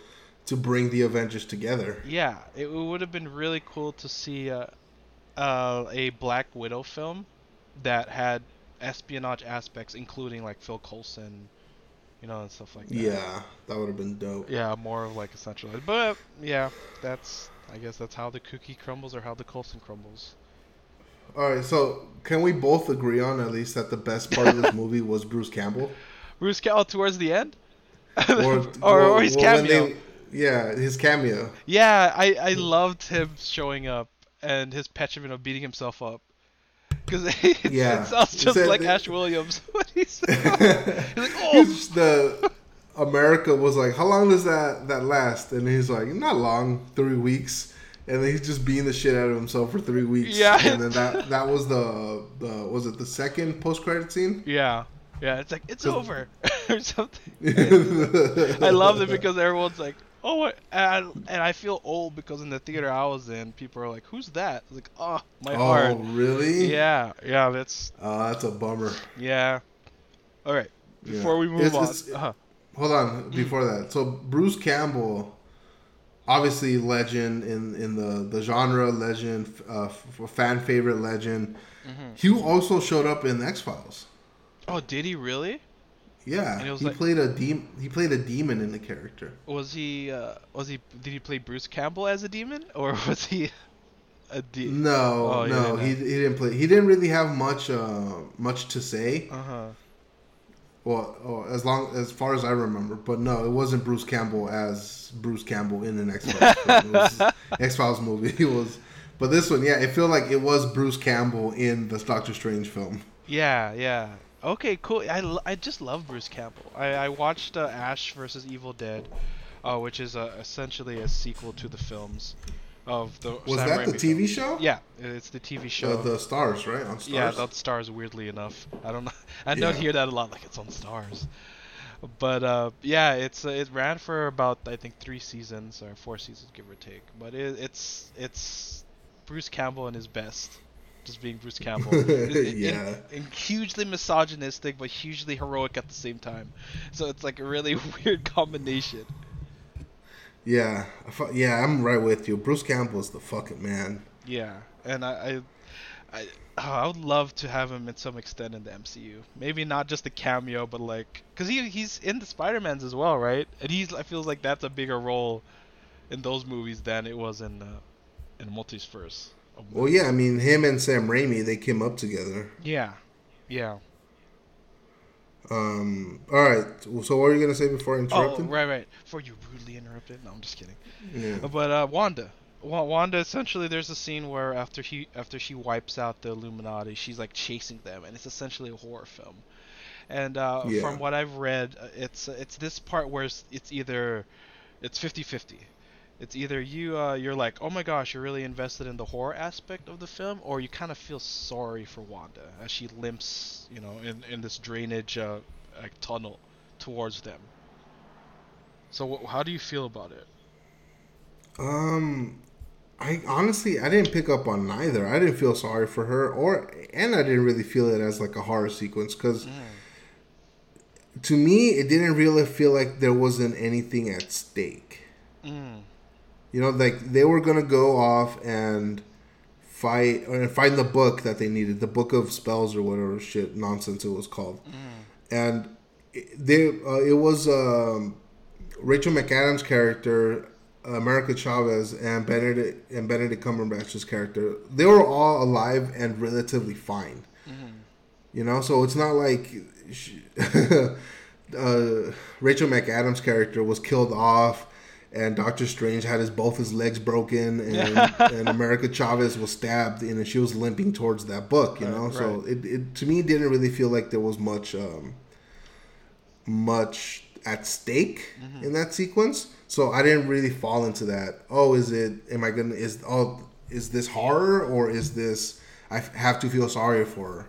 to bring the Avengers together. Yeah, it would have been really cool to see uh, uh, a Black Widow film that had espionage aspects, including like Phil Coulson, you know, and stuff like that. Yeah, that would have been dope. Yeah, more of like a centralized. But yeah, that's I guess that's how the cookie crumbles or how the Coulson crumbles. All right, so can we both agree on at least that the best part of this movie was Bruce Campbell? Bruce Campbell towards the end, Or, or, or his cameo. they- yeah, his cameo. Yeah, I I loved him showing up and his petulant of beating himself up. Because it, Yeah. it sounds just said like Ash Williams when he's, he's like, oh, He's the America was like, how long does that that last? And he's like, not long, three weeks. And then he's just beating the shit out of himself for three weeks. Yeah. And then that that was the the was it the second post credit scene? yeah, yeah. It's like it's over or something. I I loved it because everyone's like, oh? And, and I feel old because in the theater I was in, people are like, who's that? It's like, oh, my oh heart. really? Yeah, yeah. That's Oh, that's a bummer. yeah. All right. Yeah. Before we move It's- on, it's- uh-huh. Hold on, before that. So Bruce Campbell, obviously legend in in the the genre, legend, uh, f- fan favorite legend. Mm-hmm. He also showed up in X Files. oh, did he really? Yeah, And it was he like- played a demon. He played a demon in the character. Was he? Uh, was he? Did he play Bruce Campbell as a demon, or was he a demon? No, Oh, no, he, he didn't play. He didn't really have much uh, much to say. Uh huh. Well, oh, as long as far as I remember, but no, it wasn't Bruce Campbell as Bruce Campbell in an X Files. it was X Files movie. It was, but this one, yeah, it felt like it was Bruce Campbell in the Doctor Strange film. Yeah, yeah. Okay, cool. I, I just love Bruce Campbell. I, I watched uh, Ash versus Evil Dead, uh, which is uh, essentially a sequel to the films of the. Was Sam that the TV films. show? Yeah, it's the TV show. Uh, the Starz, right on Starz. Yeah, that Starz. Weirdly enough, I don't know. I don't Yeah. hear that a lot. Like it's on Starz. But uh, yeah, it's uh, it ran for about I think three seasons or four seasons, give or take. But it, it's it's Bruce Campbell in his best, just being Bruce Campbell. Yeah. in hugely misogynistic but hugely heroic at the same time. So it's like a really weird combination. Yeah, I fu- yeah, I'm right with you. Bruce Campbell is the fucking man. Yeah, and I, I, I, oh, I would love to have him in some extent in the MCU. Maybe not just a cameo, but like, cause he he's in the Spider Mans as well, right? And he's I feels like that's a bigger role in those movies than it was in uh, in Multiverse. of Well, yeah, I mean, him and Sam Raimi, they came up together. Yeah, yeah. Um, all right. So, what were you gonna say before interrupting? Oh, right, right. Before you rudely interrupted. No, I'm just kidding. Yeah. But uh, Wanda, Wa- Wanda. Essentially, there's a scene where after he after she wipes out the Illuminati, she's like chasing them, and it's essentially a horror film. And uh, Yeah. from what I've read, uh, it's it's this part where it's, it's either it's 50-50. It's either you uh, you're like, oh my gosh, you're really invested in the horror aspect of the film, or you kind of feel sorry for Wanda as she limps, you know, in in this drainage uh, like tunnel towards them. So wh- how do you feel about it? Um, I honestly I didn't pick up on neither. I didn't feel sorry for her, or and I didn't really feel it as like a horror sequence because to me it didn't really feel like there wasn't anything at stake. Mm. You know, like they were gonna go off and fight or find the book that they needed, the book of spells or whatever shit nonsense it was called, and it, they uh, it was um, Rachel McAdams' character, America Chavez, and Benedict and Benedict Cumberbatch's character. They were all alive and relatively fine. You know, so it's not like she, uh, Rachel McAdams' character was killed off, and Doctor Strange had his both his legs broken, and and America Chavez was stabbed, and she was limping towards that book. You know, Right, so right. it, it to me didn't really feel like there was much um, much at stake Mm-hmm. in that sequence. So I didn't really fall into that. Oh, is it? Am I gonna? Is oh, is this horror or is this? I have to feel sorry for her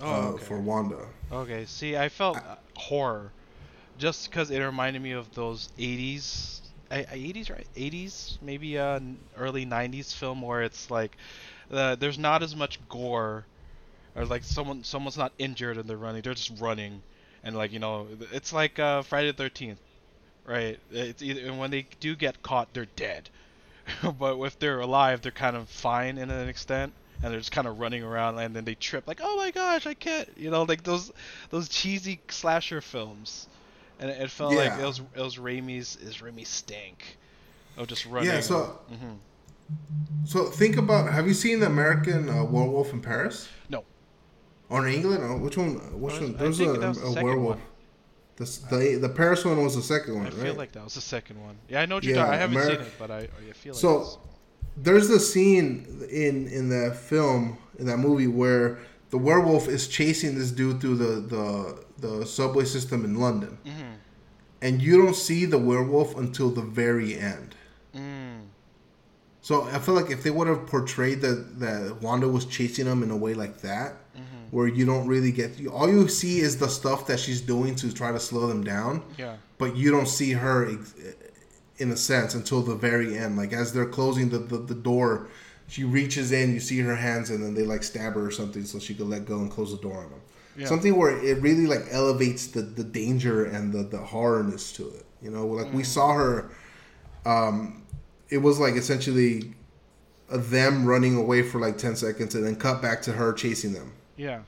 Oh, uh, okay. for Wanda. Okay, see, I felt uh, horror just because it reminded me of those 80s, I- I- 80s, right? 80s, maybe uh, early 90s film where it's like uh, there's not as much gore, or like someone someone's not injured and they're running, they're just running, and like you know, it's like uh, Friday the 13th, right? It's either and when they do get caught, they're dead, but if they're alive, they're kind of fine in an extent and they're just kind of running around and then they trip like oh my gosh i can't you know like those those cheesy slasher films and it, it felt like it was it was Raimi's is Raimi's stink of just running Yeah. So Mhm. so think about. Have you seen the American uh, Werewolf in Paris? No. Or in England? Or which one? Which one? was- I There's a, that the a werewolf. one. The, the the Paris one was the second one, i right? feel like that was the second one yeah i know what you're Yeah, talking i haven't Ameri- seen it but i, I feel like So- it's- there's the scene in in the film in that movie where the werewolf is chasing this dude through the the, the subway system in London, Mhm. and you don't see the werewolf until the very end. Mm. So I feel like if they would have portrayed that that Wanda was chasing him in a way like that, where you don't really get all you see is the stuff that she's doing to try to slow them down, yeah but you don't see her ex- in a sense until the very end. Like as they're closing the, the, the door, she reaches in, you see her hands, and then they like stab her or something so she could let go and close the door on them. Yeah. Something where it really like elevates the, the danger and the, the horrorness to it. You know, like we saw her. Um, it was like essentially them running away for like ten seconds and then cut back to her chasing them. yeah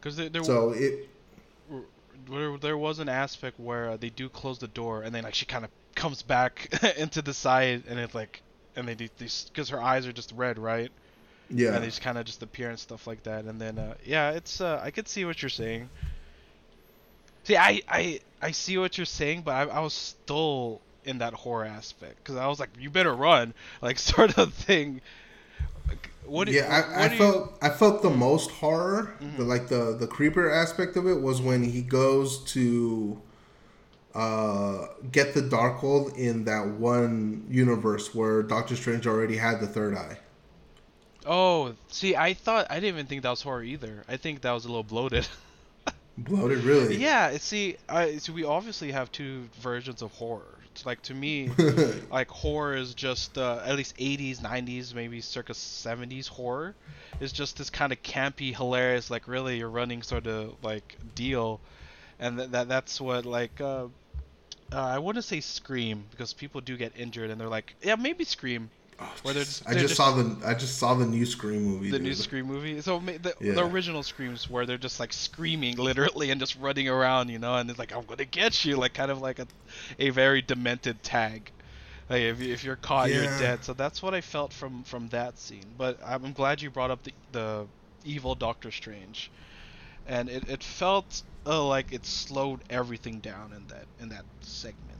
because there, there, So it there, there was an aspect where uh, they do close the door and then like she kind of comes back into the side and it's like and they do because her eyes are just red right yeah. and they just kind of just appear and stuff like that and then uh, yeah it's uh, i could see what you're saying see i i i see what you're saying but i, I was still in that horror aspect because i was like you better run like sort of thing Like, what do- yeah, what I, I do you- felt I felt the most horror, Mm-hmm. the like the the creeper aspect of it was when he goes to uh get the Darkhold in that one universe where Doctor Strange already had the third eye. Oh see i thought i didn't even think that was horror either. I think that was a little bloated. Bloated, really? Yeah, see, I so we obviously have two versions of horror. It's like to me, like horror is just uh, at least 80s, 90s, maybe circa 70s horror. Is just this kind of campy, hilarious, like really you're running sort of like deal, and th- that that's what like uh, uh, I wouldn't say Scream because people do get injured and they're like yeah maybe Scream Where they're just- I they're just saw the I just saw the new Scream movie. the new. Scream movie. So the, Yeah. the original Screams where they're just like screaming literally and just running around, you know, and it's like I'm gonna get you, like kind of like a a very demented tag. Like if, you- if you're caught, you're dead. So that's what I felt from from that scene. But I'm glad you brought up the the evil Doctor Strange, and it, it felt uh, like it slowed everything down in that in that segment.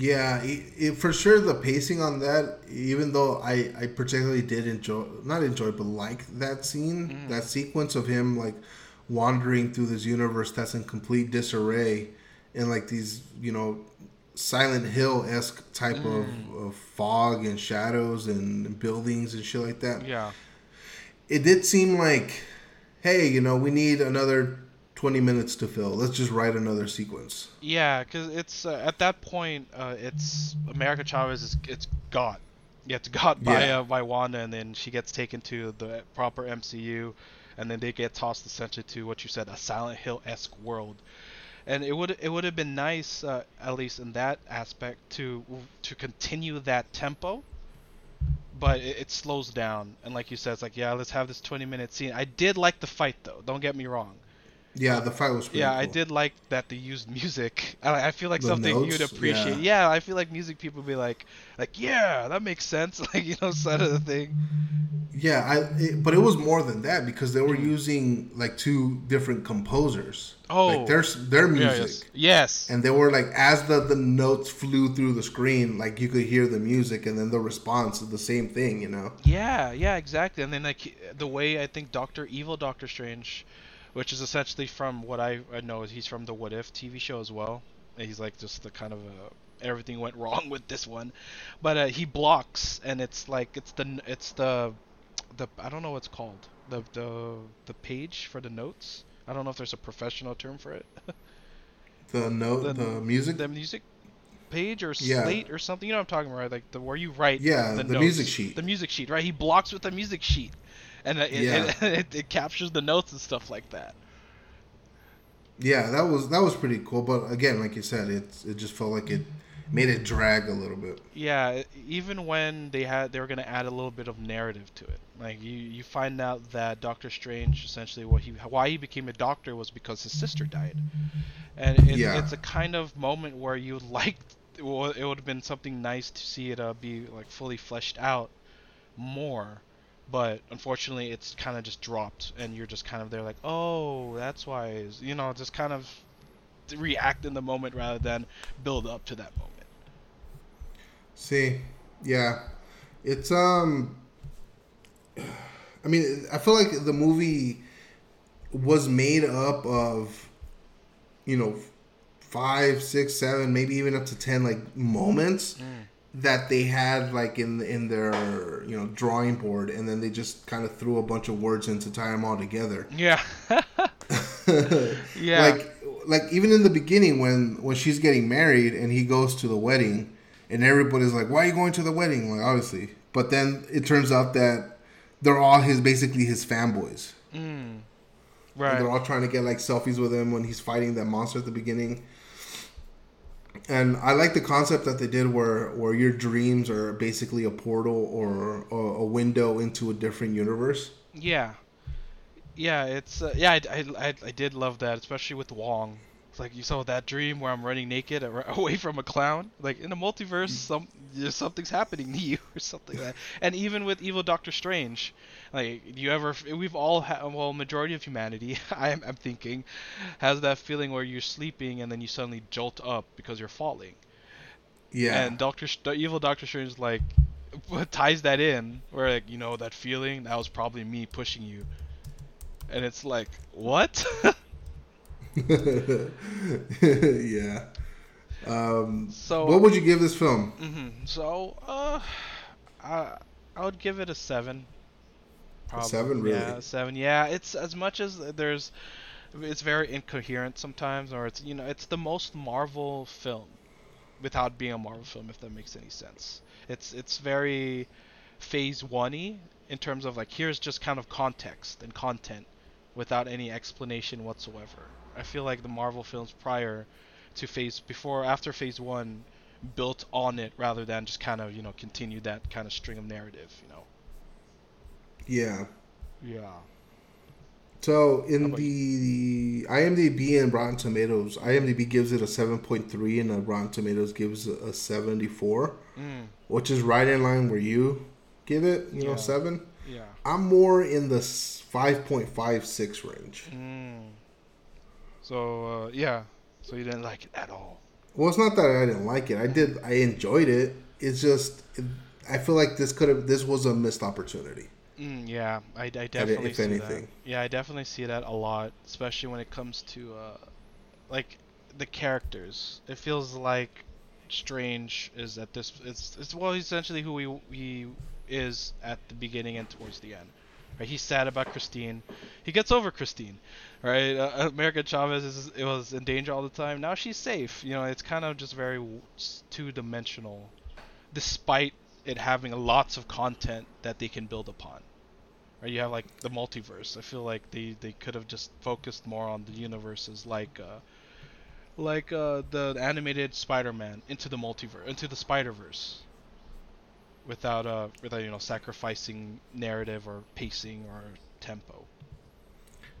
Yeah, it, it, for sure the pacing on that, even though I, I particularly did enjoy, not enjoy, but like that scene, Mm. that sequence of him like wandering through this universe that's in complete disarray and like these, you know, Silent Hill esque type Mm. of, of fog and shadows and buildings and shit like that. Yeah. It did seem like, hey, you know, we need another 20 minutes to fill. Let's just write another sequence. Yeah, because it's uh, at that point, uh, it's America Chavez is it's got, yeah, it's got by Yeah. uh, by Wanda, and then she gets taken to the proper MCU, and then they get tossed essentially to what you said, a Silent Hill esque world, and it would it would have been nice, uh, at least in that aspect, to to continue that tempo. But it, it slows down, and like you said, it's like yeah, let's have this 20 minute scene. I did like the fight though. Don't get me wrong. Yeah, the fight was Yeah, I did like that they used music. I, I feel like The something notes? you'd appreciate. Yeah. Yeah. I feel like music people be like, like yeah, that makes sense. Like you know, side of the thing. Yeah, I it, but it was more than that because they were Mhm. using like two different composers. Oh. like their their Yeah, music, yes. Yes. and they were like as the the notes flew through the screen, like you could hear the music, and then the response is the same thing. You know. Yeah, yeah, exactly. And then like the way I think Doctor Evil Doctor Strange, which is essentially from what I, I know is he's from the What If TV show as well. And He's like just the kind of uh, everything went wrong with this one, but uh, he blocks and it's like it's the it's the the I don't know what's called the the the page for the notes. I don't know if there's a professional term for it. The note, The- the, music. the music page or Yeah. slate or something. You know what I'm talking about, right? Like the where you write. Yeah, the, the notes. music sheet. The music sheet, right? He blocks with the music sheet, and it, Yeah. it, it, it captures the notes and stuff like that. yeah, that was that was pretty cool. But again, like you said, it it just felt like it made it drag a little bit. Yeah, even when they had they were gonna add a little bit of narrative to it. Like you, you find out that Doctor Strange essentially what he why he became a doctor was because his sister died, and it, Yeah. it's a kind of moment where you like well, it would have been something nice to see it uh, be like fully fleshed out more, but unfortunately it's kind of just dropped, and you're just kind of there like oh that's why you know just kind of react in the moment rather than build up to that moment. See, yeah, it's um. I mean, I feel like the movie was made up of, you know, five, six, seven, maybe even up to ten like moments that they had like in in their you know drawing board, and then they just kind of threw a bunch of words in to tie them all together. Yeah. yeah. Like like even in the beginning when when she's getting married and he goes to the wedding and everybody's like, "Why are you going to the wedding?" Like obviously, but then it turns out that they're all his basically his fanboys. mm. And Right. they're all trying to get like selfies with him when he's fighting that monster at the beginning. And I like the concept that they did where where your dreams are basically a portal or a, a window into a different universe. Yeah. Yeah, it's uh, yeah, I, I, I, I did love that, especially with Wong. It's like you saw that dream where I'm running naked away from a clown. Like in a multiverse, some there's something's happening to you or something like that. And even with evil Doctor Strange, like you ever we've all ha- well majority of humanity, I'm I'm thinking, has that feeling where you're sleeping and then you suddenly jolt up because you're falling. Yeah. And Doctor the evil Doctor Strange like ties that in where like you know that feeling that was probably me pushing you, and it's like what? yeah. Um, so what would you give this film? hmm So uh, I I would give it a seven. seven, really? Yeah, a seven. Yeah, it's as much as there's, it's very incoherent sometimes, or it's you know it's the most Marvel film, without being a Marvel film, if that makes any sense. It's it's very phase one-y in terms of like here's just kind of context and content, without any explanation whatsoever. I feel like the Marvel films prior to phase before after phase one built on it rather than just kind of you know continue that kind of string of narrative you know Yeah. yeah So in the, the IMDb and Rotten Tomatoes, IMDb gives it a seven point three, and Rotten Tomatoes gives it a seventy four, Mm, which is right in line where you give it. You know, seven. yeah. I'm more in the five point five six range. Mm. So uh, yeah. So you didn't like it at all. Well, it's not that I didn't like it. I did. I enjoyed it. It's just, it, I feel like this could have. This was a missed opportunity. Mm, yeah, I, I definitely if see anything. that. Yeah, I definitely see that a lot, especially when it comes to uh, like the characters. It feels like Strange is at this. It's it's well essentially who he he is at the beginning and towards the end. Right? He's sad about Christine. He gets over Christine. Right? Uh, America Chavez is it was in danger all the time. Now she's safe. You know, it's kind of just very two dimensional, despite it having lots of content that they can build upon. Right? You have like the multiverse. I feel like they they could have just focused more on the universes, like uh, like uh, the animated Spider-Man into the multiverse, into the Spider-Verse, without uh without you know sacrificing narrative or pacing or tempo.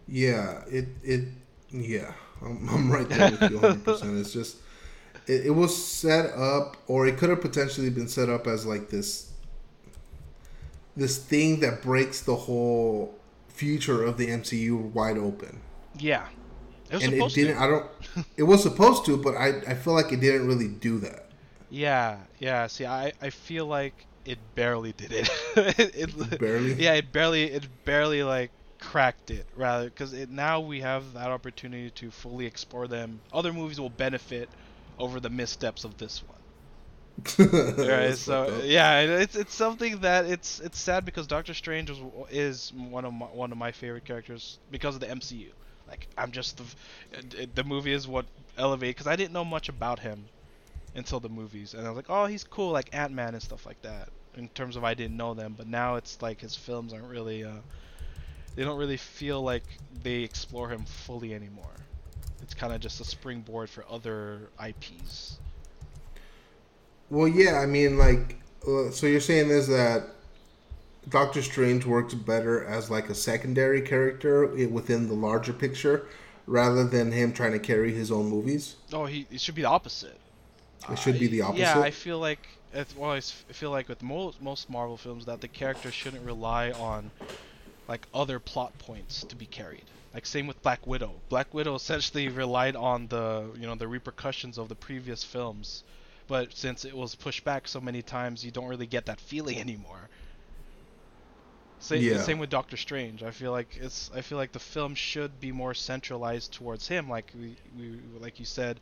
Yeah, it it yeah, I'm, I'm right there with you 100. percent It's just it, it was set up, or it could have potentially been set up as like this this thing that breaks the whole future of the MCU wide open. Yeah, it was and it didn't. to. I don't. It was supposed to, but I I feel like it didn't really do that. Yeah, yeah. See, I I feel like it barely did it. it, it Barely? Yeah, it barely it barely like cracked it rather because it now we have that opportunity to fully explore them. Other movies will benefit over the missteps of this one. Right, so yeah, it's it's something that it's it's sad because Doctor Strange was, is one of my, one of my favorite characters because of the MCU. Like I'm just the the movie is what elevate because I didn't know much about him until the movies, and I was like, oh, he's cool, like Ant Man and stuff like that. In terms of I didn't know them, but now it's like his films aren't really uh, they don't really feel like they explore him fully anymore. It's kind of just a springboard for other IPs. Well, yeah, I mean, like, uh, so you're saying is that Doctor Strange works better as like a secondary character within the larger picture, rather than him trying to carry his own movies. Oh, he it should be the opposite. It should be the Yeah, opposite? I feel like well, I feel like with most most Marvel films that the character shouldn't rely on like other plot points to be carried. Like same with Black Widow. Black Widow essentially relied on the you know the repercussions of the previous films, but since it was pushed back so many times, you don't really get that feeling anymore. Same, Yeah. same with Doctor Strange. I feel like it's I feel like the film should be more centralized towards him, like we, we like you said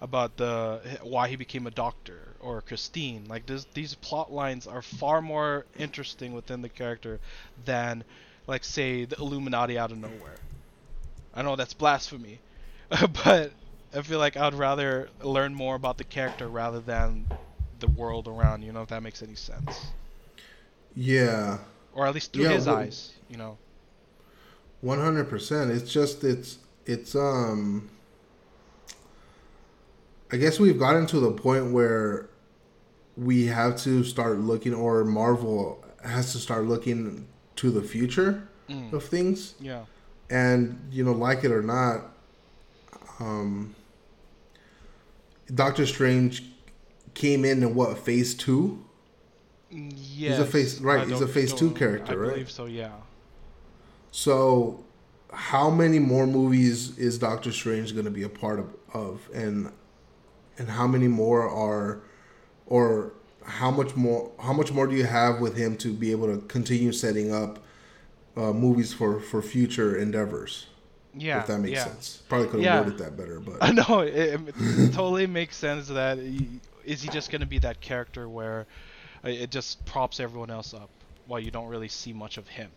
about the why he became a doctor or Christine. Like this, these plot lines are far more interesting within the character than, like say, the Illuminati out of nowhere. I know that's blasphemy, but I feel like I'd rather learn more about the character rather than the world around. You know, if that makes any sense, Yeah, or at least through Yeah, his well- eyes. You know. one hundred percent. It's just it's it's um. I guess we've gotten to the point where we have to start looking, or Marvel has to start looking to the future Mm. of things. Yeah. and you know like it or not um doctor strange came in in what phase two Yes. phase- right, he's a phase two character, I right? believe so. Yeah. so how many more movies is doctor strange going to be a part of, of and and how many more are or how much more how much more do you have with him to be able to continue setting up uh, movies for for future endeavors Yeah. if that makes yeah. sense probably could have Yeah. worded that better but I know it, it totally makes sense that he, is he just gonna be that character where uh, it just props everyone else up while you don't really see much of him.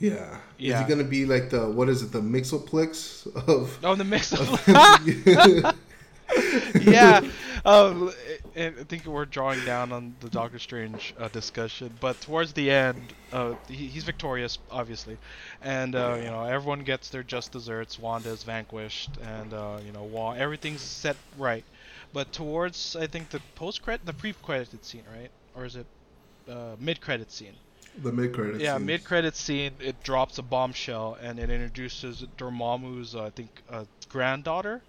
Yeah. yeah. Is he gonna be like the what is it, the Mixoplex of Oh, the mix of of yeah. Um, I I think we're drawing down on the Doctor Strange uh, discussion, but towards the end, uh, he, he's victorious, obviously, and uh, you know everyone gets their just desserts. Wanda is vanquished, and uh, you know Wa- everything's set right. But towards, I think the post credit, the pre-credited scene, right, or is it uh, mid-credit scene? The mid credits. yeah, mid credit scene, it drops a bombshell and it introduces Dormammu's, uh, I think, uh, granddaughter,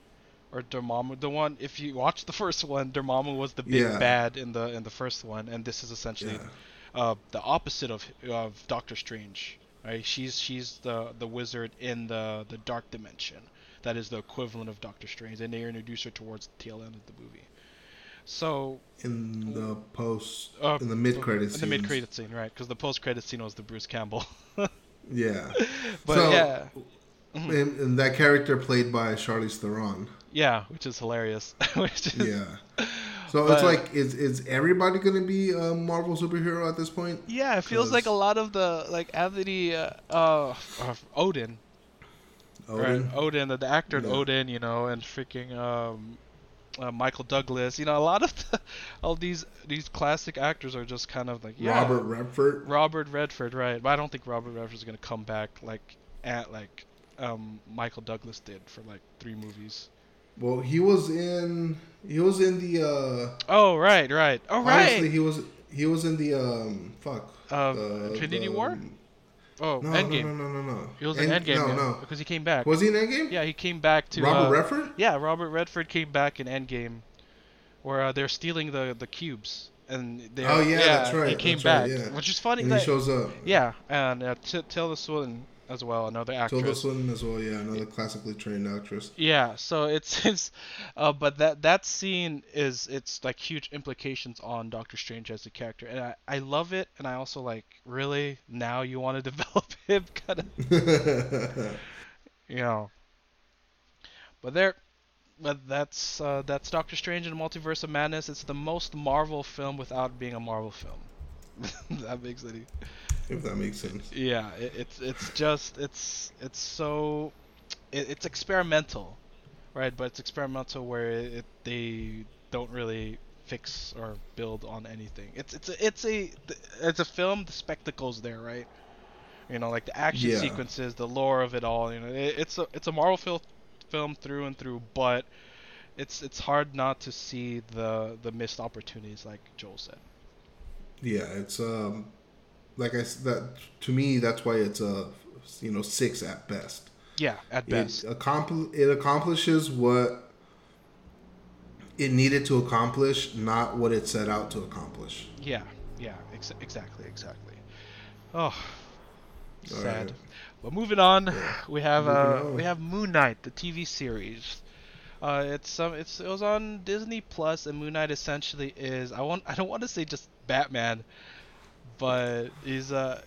or Dormammu. The one, if you watch the first one, Dormammu was the big Yeah. bad in the in the first one, and this is essentially Yeah. uh, the opposite of of Doctor Strange. Right? She's she's the the wizard in the the dark dimension. That is the equivalent of Doctor Strange, and they introduce her towards the tail end of the movie. So In the post, uh, in the mid credits. Scene. In the mid credit scene, right? Because the post credit scene was the Bruce Campbell. Yeah. but So- yeah. And, and that character played by Charlize Theron. Yeah, which is hilarious. which is, Yeah. So But- it's like, is is everybody gonna be a Marvel superhero at this point? Yeah, it feels like a lot of the like Anthony uh, uh, Odin, Odin. right? Odin, the, the actor in Yeah. Odin, you know, and freaking um, uh, Michael Douglas. You know, a lot of the, all these these classic actors are just kind of like yeah, Robert Redford. Robert Redford, right? But I don't think Robert Redford's gonna come back like at like um Michael Douglas did for like three movies. Well, he was in he was in the uh Oh right, right. Oh honestly he was he was in the um fuck Uh, the- Infinity the- War. Oh, No, Endgame. no, no, no, no, no. He was in End- Endgame. No, yeah, no. because he came back. Was he in Endgame? Yeah, he came back to Robert uh, Redford? Yeah, Robert Redford came back in Endgame, where uh, they're stealing the the cubes, and they Oh, yeah, that's right. He right, came that's right, back, yeah. which is funny. And he That, shows up. yeah, and uh, T- Tilda Swinton as well, another actress. Tilda Swinton as well. Yeah, another classically trained actress. Yeah, so it's, it's uh, but that that scene is it's like huge implications on Doctor Strange as a character, and I, I love it, and I also like really now you want to develop him kind of you know. But there, but that's uh, that's Doctor Strange and the Multiverse of Madness. It's the most Marvel film without being a Marvel film. that makes any. if that makes sense. Yeah, it, it's it's just it's it's so it, it's experimental, right? But it's experimental where it, they don't really fix or build on anything. It's it's a, it's a it's a film. The spectacle's there, right? You know, like the action Yeah. sequences, the lore of it all. You know, it, it's a it's a Marvel film film through and through, but it's it's hard not to see the the missed opportunities, like Joel said. Yeah, it's um, like I that to me. That's why it's a you know six at best. Yeah, at best. It accompli- it accomplishes what it needed to accomplish, not what it set out to accomplish. Yeah, yeah, ex- exactly, exactly. Oh, sad. right. But moving on, we have uh, we have Moon Knight, the TV series. Uh, it's um, it's it was on Disney Plus, and Moon Knight essentially is I want I don't want to say just Batman, but he's a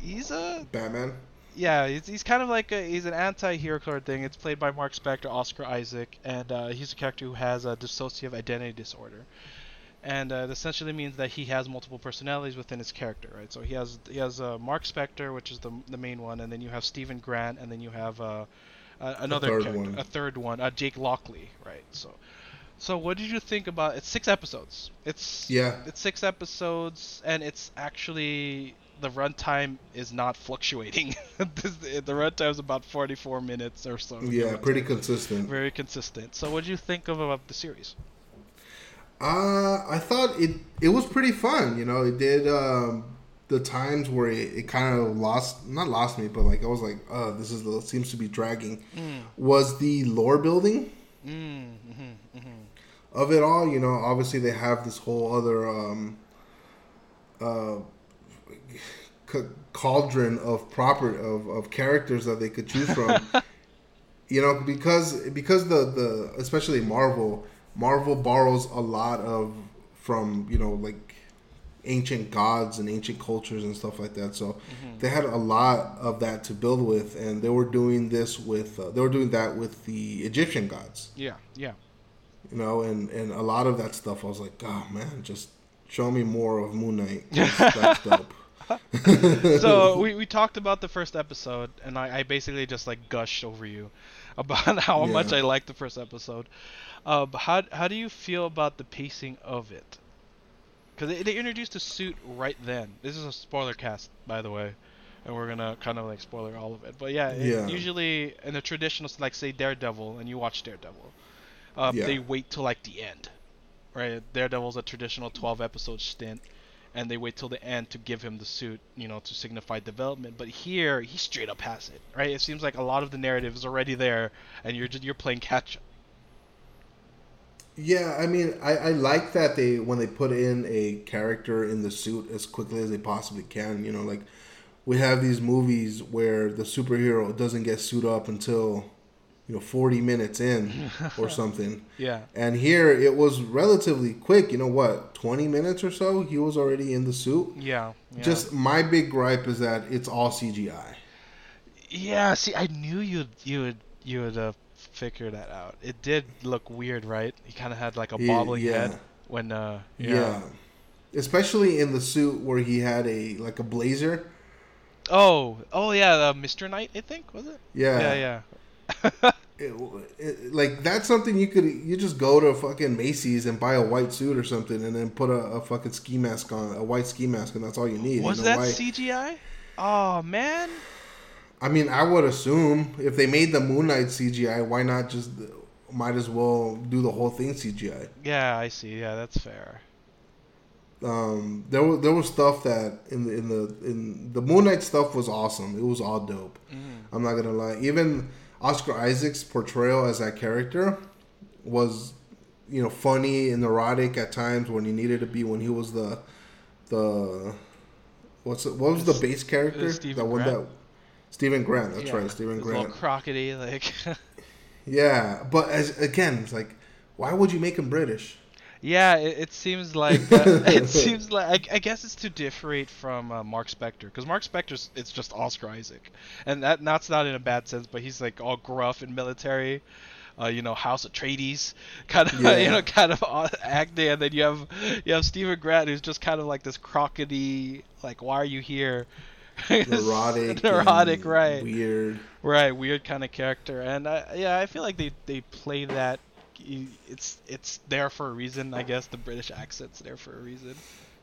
he's a Batman. yeah, he's, he's kind of like a, he's an anti-hero sort of thing. It's played by Marc Spector, Oscar Isaac, and uh, he's a character who has a dissociative identity disorder, and uh, it essentially means that he has multiple personalities within his character, right? So he has he has uh, Marc Spector, which is the the main one, and then you have Steven Grant, and then you have uh, uh, another third character, one. a third one, uh, Jake Lockley, right? So. So what did you think about it's six episodes. It's Yeah. it's six episodes and it's actually the runtime is not fluctuating. This- the runtime is about 44 minutes or so. Yeah, pretty consistent. very consistent. So what did you think of, of the series? Uh, I thought it it was pretty fun. You know, it did um, the times where it, it kind of lost not lost me, but like I was like, oh, this is seems to be dragging. Was the lore building Mm, hmm hmm of it all? You know, obviously they have this whole other um, uh, cauldron of proper of, of characters that they could choose from. you know, because because the the especially Marvel Marvel borrows a lot of from you know like ancient gods and ancient cultures and stuff like that. So they had a lot of that to build with, and they were doing this with uh, they were doing that with the Egyptian gods. Yeah, yeah. You know, and and a lot of that stuff, I was like, oh man, just show me more of Moon Knight. That's, dope. so we, we talked about the first episode, and I, I basically just like gushed over you about how Yeah. much I liked the first episode. Uh, but how how do you feel about the pacing of it? Because they, they introduced a suit right then. This is a spoiler cast, by the way, and we're gonna kind of like spoiler all of it. But yeah, Yeah. usually in the traditional, like say Daredevil, and you watch Daredevil, uh, Yeah. they wait till like the end, right? Daredevil's a traditional 12 episode stint, and they wait till the end to give him the suit, you know, to signify development. But here, he straight up has it, right? It seems like a lot of the narrative is already there, and you're just, you're playing catch up. Yeah, I mean, I, I like that they when they put in a character in the suit as quickly as they possibly can. You know, like we have these movies where the superhero doesn't get suit up until you know 40 minutes in or something. Yeah. And here it was relatively quick. You know what? 20 minutes or so, he was already in the suit. Yeah. yeah. Just my big gripe is that it's all CGI. Yeah. See, I knew you'd you would you would uh, figure that out. It did look weird, right? He kind of had like a Yeah, bobbling yeah. head when uh Yeah. Especially in the suit where he had a like a blazer. Oh, oh yeah, uh, Mr. Knight, I think was it? Yeah. Yeah, yeah. It, it, like that's something you could you just go to fucking Macy's and buy a white suit or something and then put a, a fucking ski mask on a white ski mask and that's all you need. was you know, that why- CGI? Oh man. I mean, I would assume if they made the Moon Knight CGI, why not just might as well do the whole thing CGI? Yeah, I see. Yeah, that's fair. Um, there was there was stuff that in the in the in the Moon Knight stuff was awesome. It was all dope. I'm not gonna lie. Even Oscar Isaac's portrayal as that character was, you know, funny and neurotic at times when he needed to be. When he was the the what's it, what was the base character? Steven that one Grant. that Steven Grant. That's Yeah, right, Steven Grant. Little crockety, like. Yeah, but as again, it's like, why would you make him British? Yeah, it, it seems like uh, it seems like I, I guess it's to differentiate from uh, Marc Spector because Marc Spector's it's just Oscar Isaac, and that that's not in a bad sense, but he's like all gruff and military. Uh, you know, House of Atreides, kind of, Yeah. you know, kind of acting, and then you have you have Steven Grant, who's just kind of like this crockety, like, why are you here? Neurotic, neurotic, right? Weird. Right, weird kind of character, and I, yeah, I feel like they they play that. It's it's there for a reason, I guess. The British accent's there for a reason,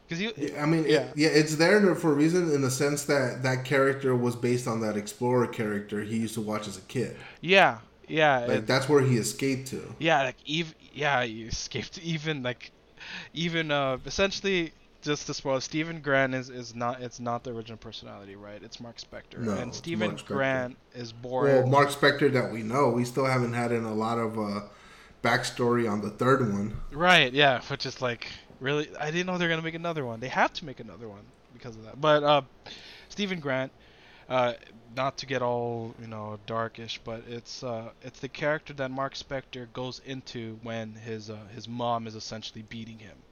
because you. I mean, Yeah. yeah, yeah, it's there for a reason in the sense that that character was based on that explorer character he used to watch as a kid. Yeah, yeah, Like it- that's where he escaped to. yeah. Like even yeah, he escaped even like even uh essentially just to spoil. Steven Grant is is not it's not the original personality, right? It's Marc Spector, No, and Steven Grant is born. Well, Marc Spector that we know, we still haven't had in a lot of uh, backstory on the third one. Right, yeah, which is like really I didn't know they're gonna make another one. They have to make another one because of that. But uh Steven Grant, uh not to get all, you know, darkish, but it's uh it's the character that Marc Spector goes into when his uh his mom is essentially beating him.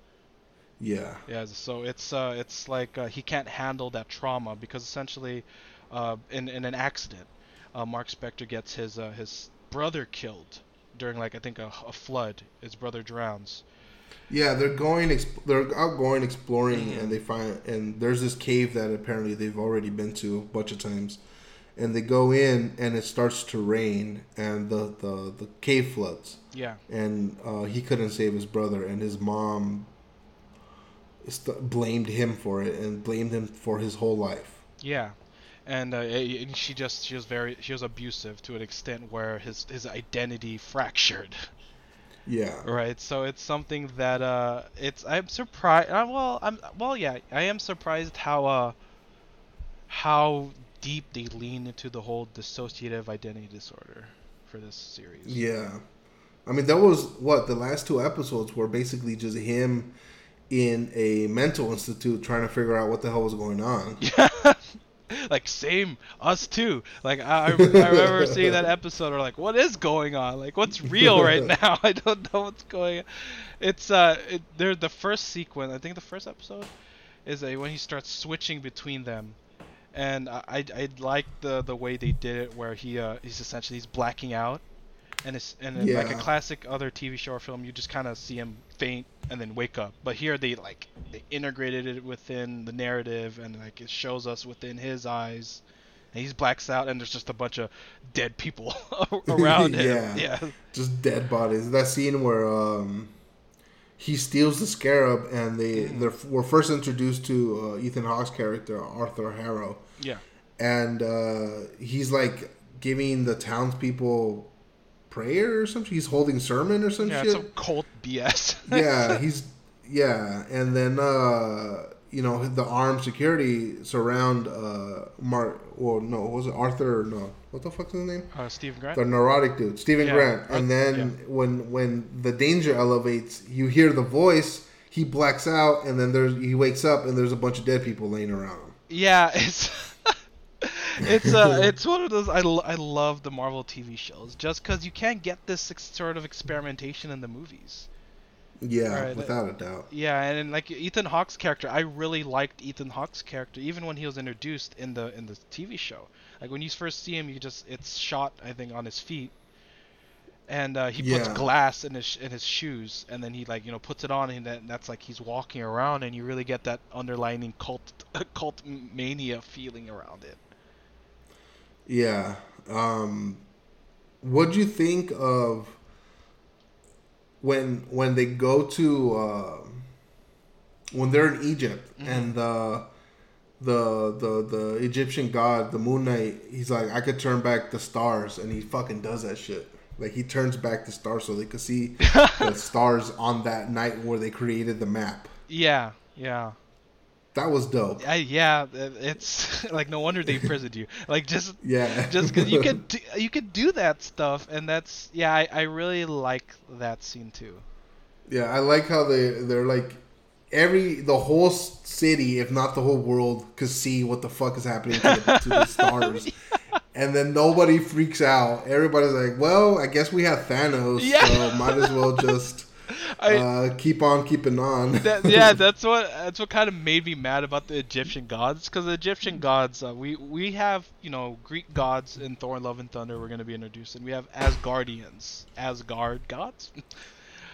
Yeah, Yeah, so it's uh it's like uh, he can't handle that trauma because essentially uh in in an accident, uh Marc Spector gets his uh his brother killed during like I think a, a flood. His brother drowns. yeah, they're going, exp- they're out going exploring, Mhm. and they find, and there's this cave that apparently they've already been to a bunch of times, and they go in, and it starts to rain, and the the, the cave floods. Yeah. and uh, he couldn't save his brother, and his mom st- blamed him for it and blamed him for his whole life. Yeah, and, uh, and she just she was very she was abusive to an extent where his his identity fractured. Yeah, Right. So it's something that uh it's I'm surprised. Uh, well, I'm well yeah I am surprised how uh how deep they lean into the whole dissociative identity disorder for this series. yeah. I mean, that was what the last two episodes were basically just him in a mental institute trying to figure out what the hell was going on. Yeah. like same us too. Like I, I remember seeing that episode. Or like, what is going on? Like, what's real right now? I don't know what's going. on. It's uh, it, they're the first sequence. I think the first episode is a when he starts switching between them, and I I, I like the the way they did it where he uh he's essentially he's blacking out. And it's and in like a classic other TV show or film, you just kind of see him faint and then wake up. But here they like they integrated it within the narrative and like it shows us within his eyes. And he's blacks out and there's just a bunch of dead people around him. Yeah. Yeah. Just dead bodies. That scene where um, he steals the scarab, and they Mhm. they're, we're first introduced to uh, Ethan Hawke's character Arthur Harrow. Yeah. and uh, he's like giving the townspeople prayer or something. He's holding sermon or some Yeah, shit. some cult BS. yeah, he's yeah, and then uh, you know the armed security surround uh Marc. Well, no, was it Arthur? No, what the fuck is his name? Uh, Steven Grant. The neurotic dude, Steven Yeah, Grant. And then yeah. when when the danger elevates, you hear the voice. He blacks out, and then there's he wakes up, and there's a bunch of dead people laying around him. Yeah, it's it's uh it's one of those I, I love the Marvel TV shows just because you can't get this ex- sort of experimentation in the movies. Yeah, Alright, without a doubt. Yeah, and, and like Ethan Hawke's character, I really liked Ethan Hawke's character even when he was introduced in the in the TV show. Like when you first see him, you just it's shot I think on his feet, and uh, he puts Yeah. glass in his in his shoes, and then he like you know puts it on, and that, that's like he's walking around, and you really get that underlining cult cult mania feeling around it. Yeah. Um, what do you think of when when they go to uh, when they're in Egypt and the the the the Egyptian god, the Moon Knight, he's like, I could turn back the stars, and he fucking does that shit. Like he turns back the stars so they could see the stars on that night where they created the map. Yeah, yeah. That was dope. I, yeah, it's like no wonder they imprisoned you. Like just Yeah. just because you could do, you could do that stuff, and that's yeah, I, I really like that scene too. Yeah, I like how they they're like every the whole city, if not the whole world, could see what the fuck is happening to the, to the stars, and then nobody freaks out. Everybody's like, "Well, I guess we have Thanos, Yeah. so might as well just I, uh, keep on keeping on." that, yeah, that's what that's what kind of made me mad about the Egyptian gods, because the Egyptian gods, uh, we we have you know Greek gods in Thor: Love and Thunder. We're gonna be introduced, and we have Asgardians, Asgard gods.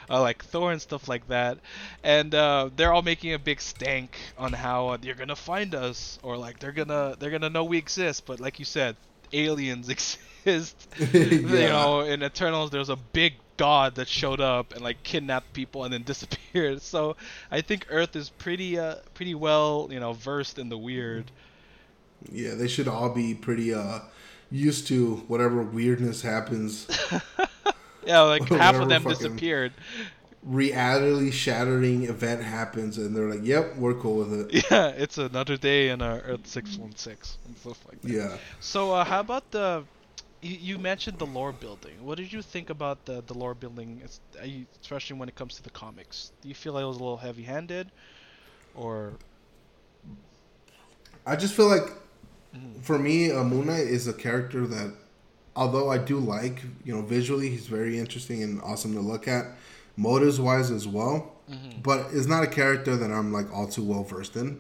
Uh, like Thor and stuff like that, and uh, they're all making a big stank on how uh, you're gonna find us, or like they're gonna they're gonna know we exist. But like you said, aliens exist. You know, in Eternals, there's a big god that showed up and like kidnapped people and then disappeared. So I think Earth is pretty uh pretty well you know versed in the weird. yeah, they should all be pretty uh used to whatever weirdness happens. Yeah, like half of them disappeared. Reality shattering event happens, and they're like, "Yep, we're cool with it." Yeah, it's another day in our Earth six one six and stuff like that. Yeah. So uh, how about the? You, you mentioned the lore building. What did you think about the the lore building, uh, especially when it comes to the comics? Do you feel like it was a little heavy-handed, or I just feel like Mhm. for me, uh, Moon Knight is a character that, although I do like, you know, visually he's very interesting and awesome to look at, motives wise as well. Mhm. But is not a character that I'm like all too well versed in.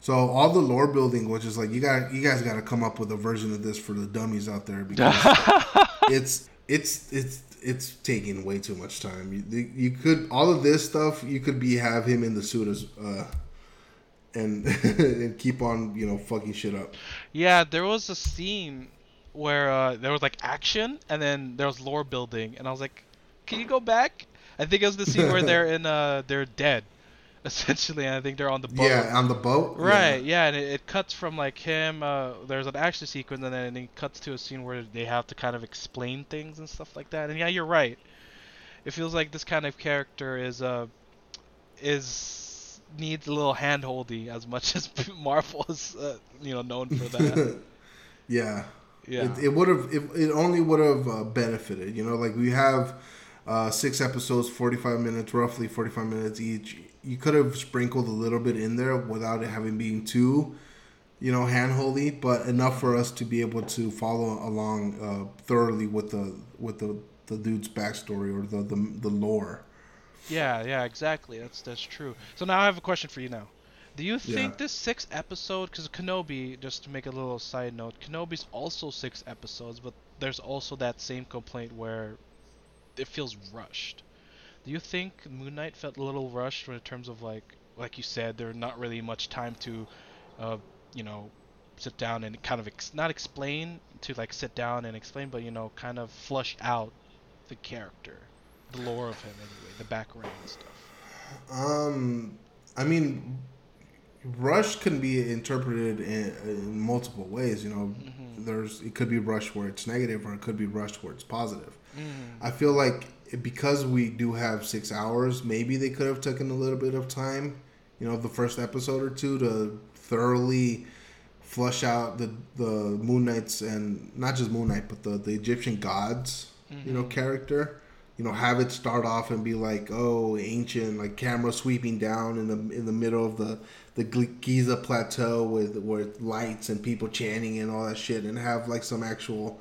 So all the lore building, which is like you got, you guys got to come up with a version of this for the dummies out there because it's it's it's it's taking way too much time. You, you could all of this stuff you could be have him in the suit as uh, and and keep on you know fucking shit up. Yeah, there was a scene where uh, there was like action and then there was lore building, and I was like, "Can you go back?" I think it was the scene where they're in uh they're dead, essentially, and I think they're on the boat. Yeah, on the boat. Right, yeah, and it, it cuts from like him. Uh, there's an action sequence, and then it cuts to a scene where they have to kind of explain things and stuff like that. And yeah, you're right. It feels like this kind of character is uh is needs a little handholdy as much as Marvel is uh, you know known for that. yeah. Yeah. It, it would have. It, it only would have uh, benefited. You know, like we have uh, six episodes, forty-five minutes, roughly forty-five minutes each. You could have sprinkled a little bit in there without it having been too, you know, handholdy, but enough for us to be able to follow along uh, thoroughly with the with the the dude's backstory or the the, the lore. Yeah, yeah, exactly. That's that's true. So now I have a question for you now. Do you think Yeah. this six episode, because Kenobi, just to make a little side note, Kenobi's also six episodes, but there's also that same complaint where it feels rushed. Do you think Moon Knight felt a little rushed in terms of like, like you said, there's not really much time to, uh, you know, sit down and kind of ex- not explain to like sit down and explain, but you know, kind of flush out the character, the lore of him anyway, the background and stuff. Um, I mean, rush can be interpreted in, in multiple ways. You know, there's it could be rush where it's negative, or it could be rush where it's positive. I feel like because we do have six hours, maybe they could have taken a little bit of time you know, the first episode or two to thoroughly flush out the the Moon Knights and not just Moon Knight, but the the Egyptian gods, mm-hmm. you know, character. You know, have it start off and be like, oh, ancient, like camera sweeping down in the in the middle of the the Giza plateau with with lights and people chanting and all that shit, and have like some actual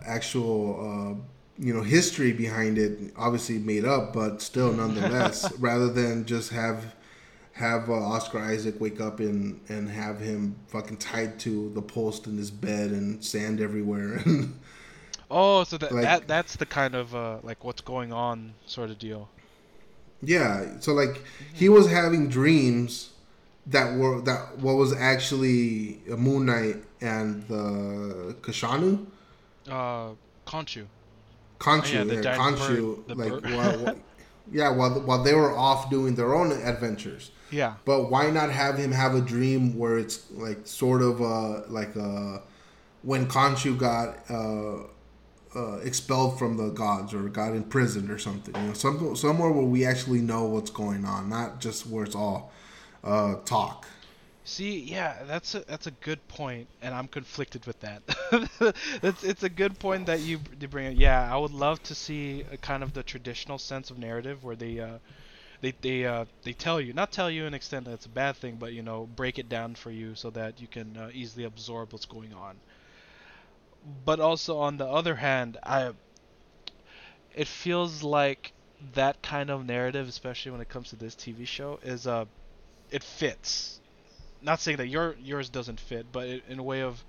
actual. Uh, you know history behind it obviously made up but still nonetheless rather than just have have uh, Oscar Isaac wake up and and have him fucking tied to the post in his bed and sand everywhere. oh, so that, like, that that's the kind of uh, like what's going on sort of deal. Yeah, so like he was having dreams that were that what was actually a Moon Knight and the Kashanu. Uh, Khonshu. Khonshu, oh, yeah, Khonshu, bird, like while, yeah, while while they were off doing their own adventures. Yeah. But why not have him have a dream where it's like sort of uh like a when Khonshu got uh, uh, expelled from the gods or got imprisoned or something. You know, some, somewhere where we actually know what's going on, not just where it's all uh, talk. See, yeah, that's a that's a good point, and I'm conflicted with that. it's it's a good point that you, you bring. Yeah, I would love to see kind of the traditional sense of narrative where they uh, they they uh, they tell you not tell you an extent that it's a bad thing, but you know break it down for you so that you can uh, easily absorb what's going on. But also on the other hand, I it feels like that kind of narrative, especially when it comes to this TV show, is uh it fits. Not saying that your yours doesn't fit, but it, in a way of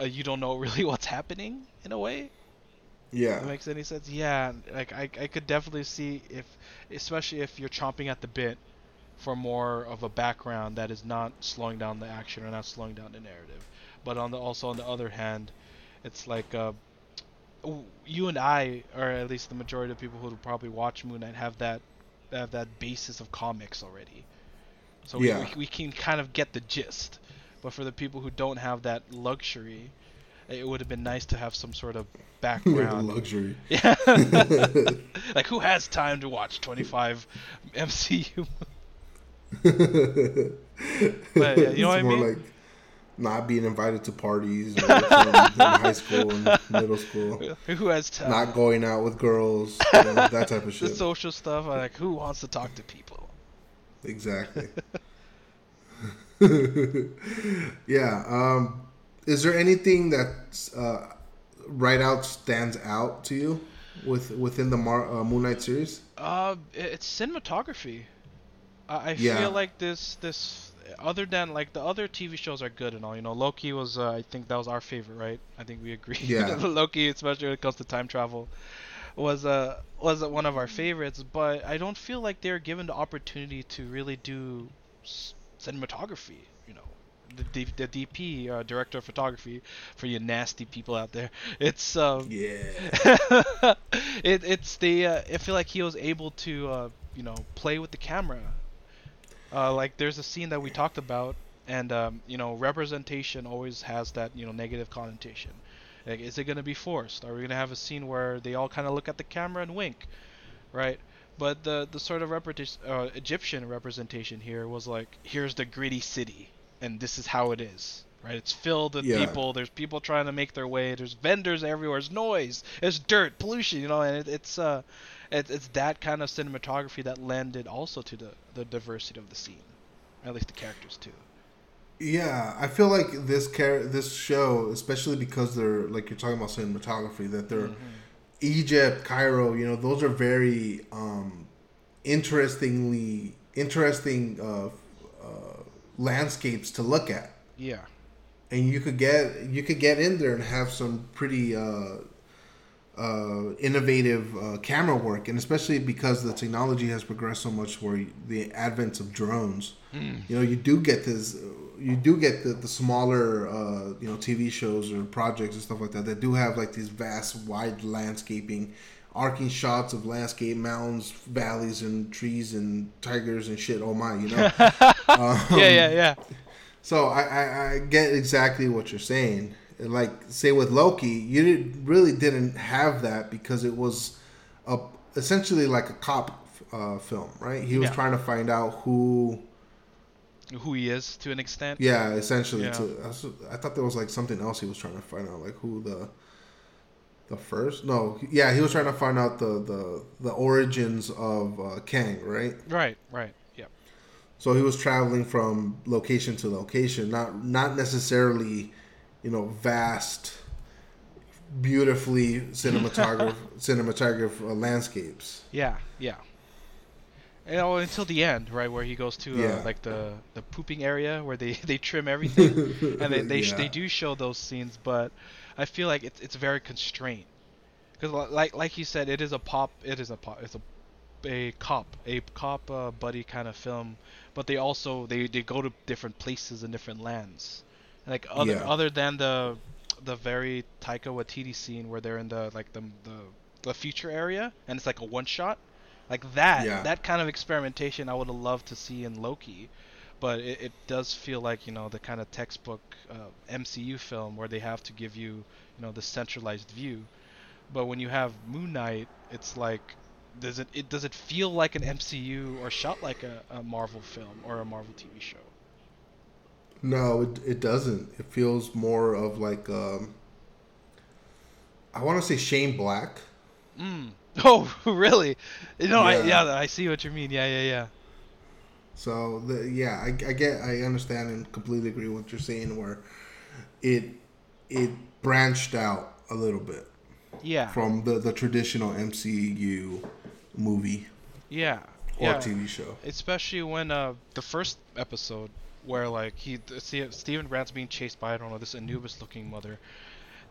uh, you don't know really what's happening in a way. Yeah. That makes any sense? Yeah, like I, I could definitely see if, especially if you're chomping at the bit for more of a background that is not slowing down the action or not slowing down the narrative. But on the also on the other hand, it's like uh, you and I, or at least the majority of people who would probably watch Moon Knight, have that have that basis of comics already. So yeah. we, we, we can kind of get the gist. But for the people who don't have that luxury, it would have been nice to have some sort of background luxury. Yeah, like who has time to watch 25 MCU? but yeah, you know what I mean? Like not being invited to parties in high school and middle school. Who has time? Not going out with girls, you know, that type of shit. The social stuff, like who wants to talk to people? Exactly. yeah. Um, is there anything that uh, right out stands out to you with within the Mar- uh, Moon Knight series? Uh, it's cinematography. I, I yeah. feel like this this other than like the other TV shows are good and all. You know, Loki was uh, I think that was our favorite, right? I think we agree. Yeah. Loki, especially when it comes to time travel, was uh was one of our favorites. But I don't feel like they're given the opportunity to really do cinematography You know, the, D- the DP, uh, director of photography, for you nasty people out there. It's um, yeah. it, it's the uh, I feel like he was able to uh, you know play with the camera. Uh, like there's a scene that we talked about, and um, you know representation always has that you know negative connotation. Like, is it gonna be forced? Are we gonna have a scene where they all kind of look at the camera and wink, right? But the the sort of representation, uh, Egyptian representation here was like, here's the gritty city, and this is how it is right it's filled with yeah. people there's people trying to make their way there's vendors everywhere there's noise there's dirt pollution you know and it, it's uh it, it's that kind of cinematography that lended also to the the diversity of the scene at least the characters too yeah i feel like this char- this show especially because they're like you're talking about cinematography that they're mm-hmm. egypt cairo you know those are very um interestingly interesting uh landscapes to look at. Yeah. And you could get you could get in there and have some pretty uh, uh, innovative uh, camera work, and especially because the technology has progressed so much, where the advent of drones, mm. you know, you do get this, you do get the, the smaller, uh, you know, TV shows or projects and stuff like that that do have like these vast, wide landscaping arcing shots of landscape, mountains, valleys, and trees and tigers and shit. Oh my, you know. um, yeah, yeah, yeah. So I, I, I, get exactly what you're saying. Like say with Loki, you did, really didn't have that because it was a essentially like a cop uh, film, right? He was yeah. trying to find out who who he is to an extent. Yeah, essentially. Yeah. To, I, was- I thought there was like something else he was trying to find out, like who the the first. No, yeah, he was trying to find out the the the origins of uh, Kang, right? Right, right, yeah. So he was traveling from location to location, not not necessarily, you know, vast, beautifully cinematograph cinematograph uh, landscapes. Yeah, yeah. You know, until the end, right, where he goes to uh, Yeah. like the the pooping area where they they trim everything, and they they, Yeah. they do show those scenes, but I feel like it's it's very constrained, because like like you said, it is a pop, it is a pop, it's a a cop, a cop uh, buddy kind of film, but they also they they go to different places and different lands, like other Yeah. other than the the very Taika Waititi scene where they're in the like the the, the future area and it's like a one shot, like that Yeah. that kind of experimentation I would have loved to see in Loki, but it, it does feel like you know the kind of textbook uh, MCU film where they have to give you you know the centralized view, but when you have Moon Knight, it's like does it, it does it feel like an MCU or shot like a, a Marvel film or a Marvel TV show? No, it, it doesn't. It feels more of like um, I want to say Shane Black. Mm. Oh, really? You know, I Yeah. yeah, I see what you mean. Yeah, yeah, yeah. So the yeah, I, I get, I understand and completely agree with what you're saying. Where it it branched out a little bit Yeah. from the the traditional MCU movie Yeah. or yeah. TV show. Especially when uh the first episode where like he see Steven Grant's being chased by I don't know this Anubis looking mother,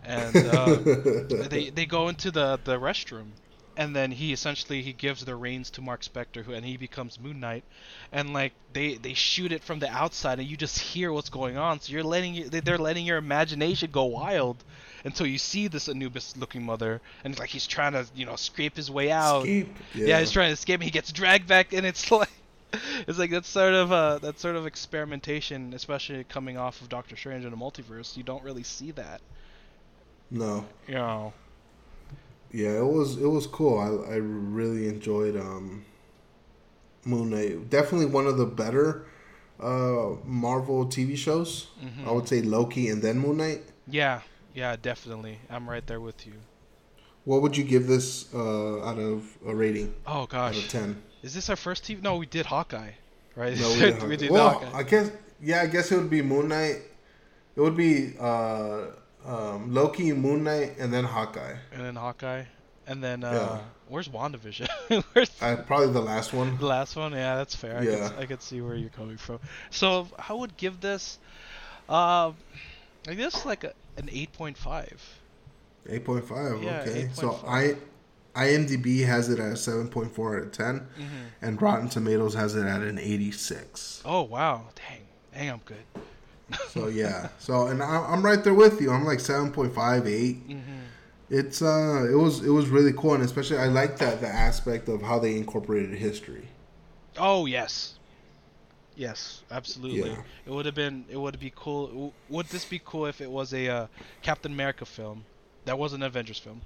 and uh, they they go into the the restroom, and then he essentially he gives the reins to Marc Spector who and he becomes Moon Knight, and like they they shoot it from the outside and you just hear what's going on so you're letting they're letting your imagination go wild until you see this Anubis looking mother and like he's trying to you know scrape his way out Escape. yeah. he's trying to escape. and He gets dragged back, and it's like, it's like that sort of uh, that sort of experimentation, especially coming off of Doctor Strange in the multiverse. You don't really see that, No. you know. Yeah, it was it was cool. I I really enjoyed um Moon Knight. Definitely one of the better uh Marvel TV shows. Mhm. I would say Loki and then Moon Knight. Yeah, yeah, definitely. I'm right there with you. What would you give this uh out of a rating Oh out of gosh, 10? is this our first TV? No, we did Hawkeye, right? No, we did, we did well, Hawkeye. I guess yeah, I guess it would be Moon Knight. It would be uh um Loki, Moon Knight and then Hawkeye. and then Hawkeye, and then uh, Yeah. where's WandaVision? where's Uh, probably the last one. the last one? Yeah, that's fair. I Yeah. could, I could see where you're coming from. So I would give this, uh, I guess like a, an eight point five. 8.5. Yeah, okay. So I IMDb has it at 7.4 out of 10 Mm-hmm. and Rotten Tomatoes has it at an 86. Oh wow, dang, dang, I'm good. So yeah. So and I, I'm right there with you. I'm like 7.58. Mm-hmm. It's uh it was it was really cool and especially I like that the aspect of how they incorporated history. Oh yes, yes, absolutely. Yeah. It would have been. It would be cool. Would this be cool if it was a uh, Captain America film? That was an Avengers film,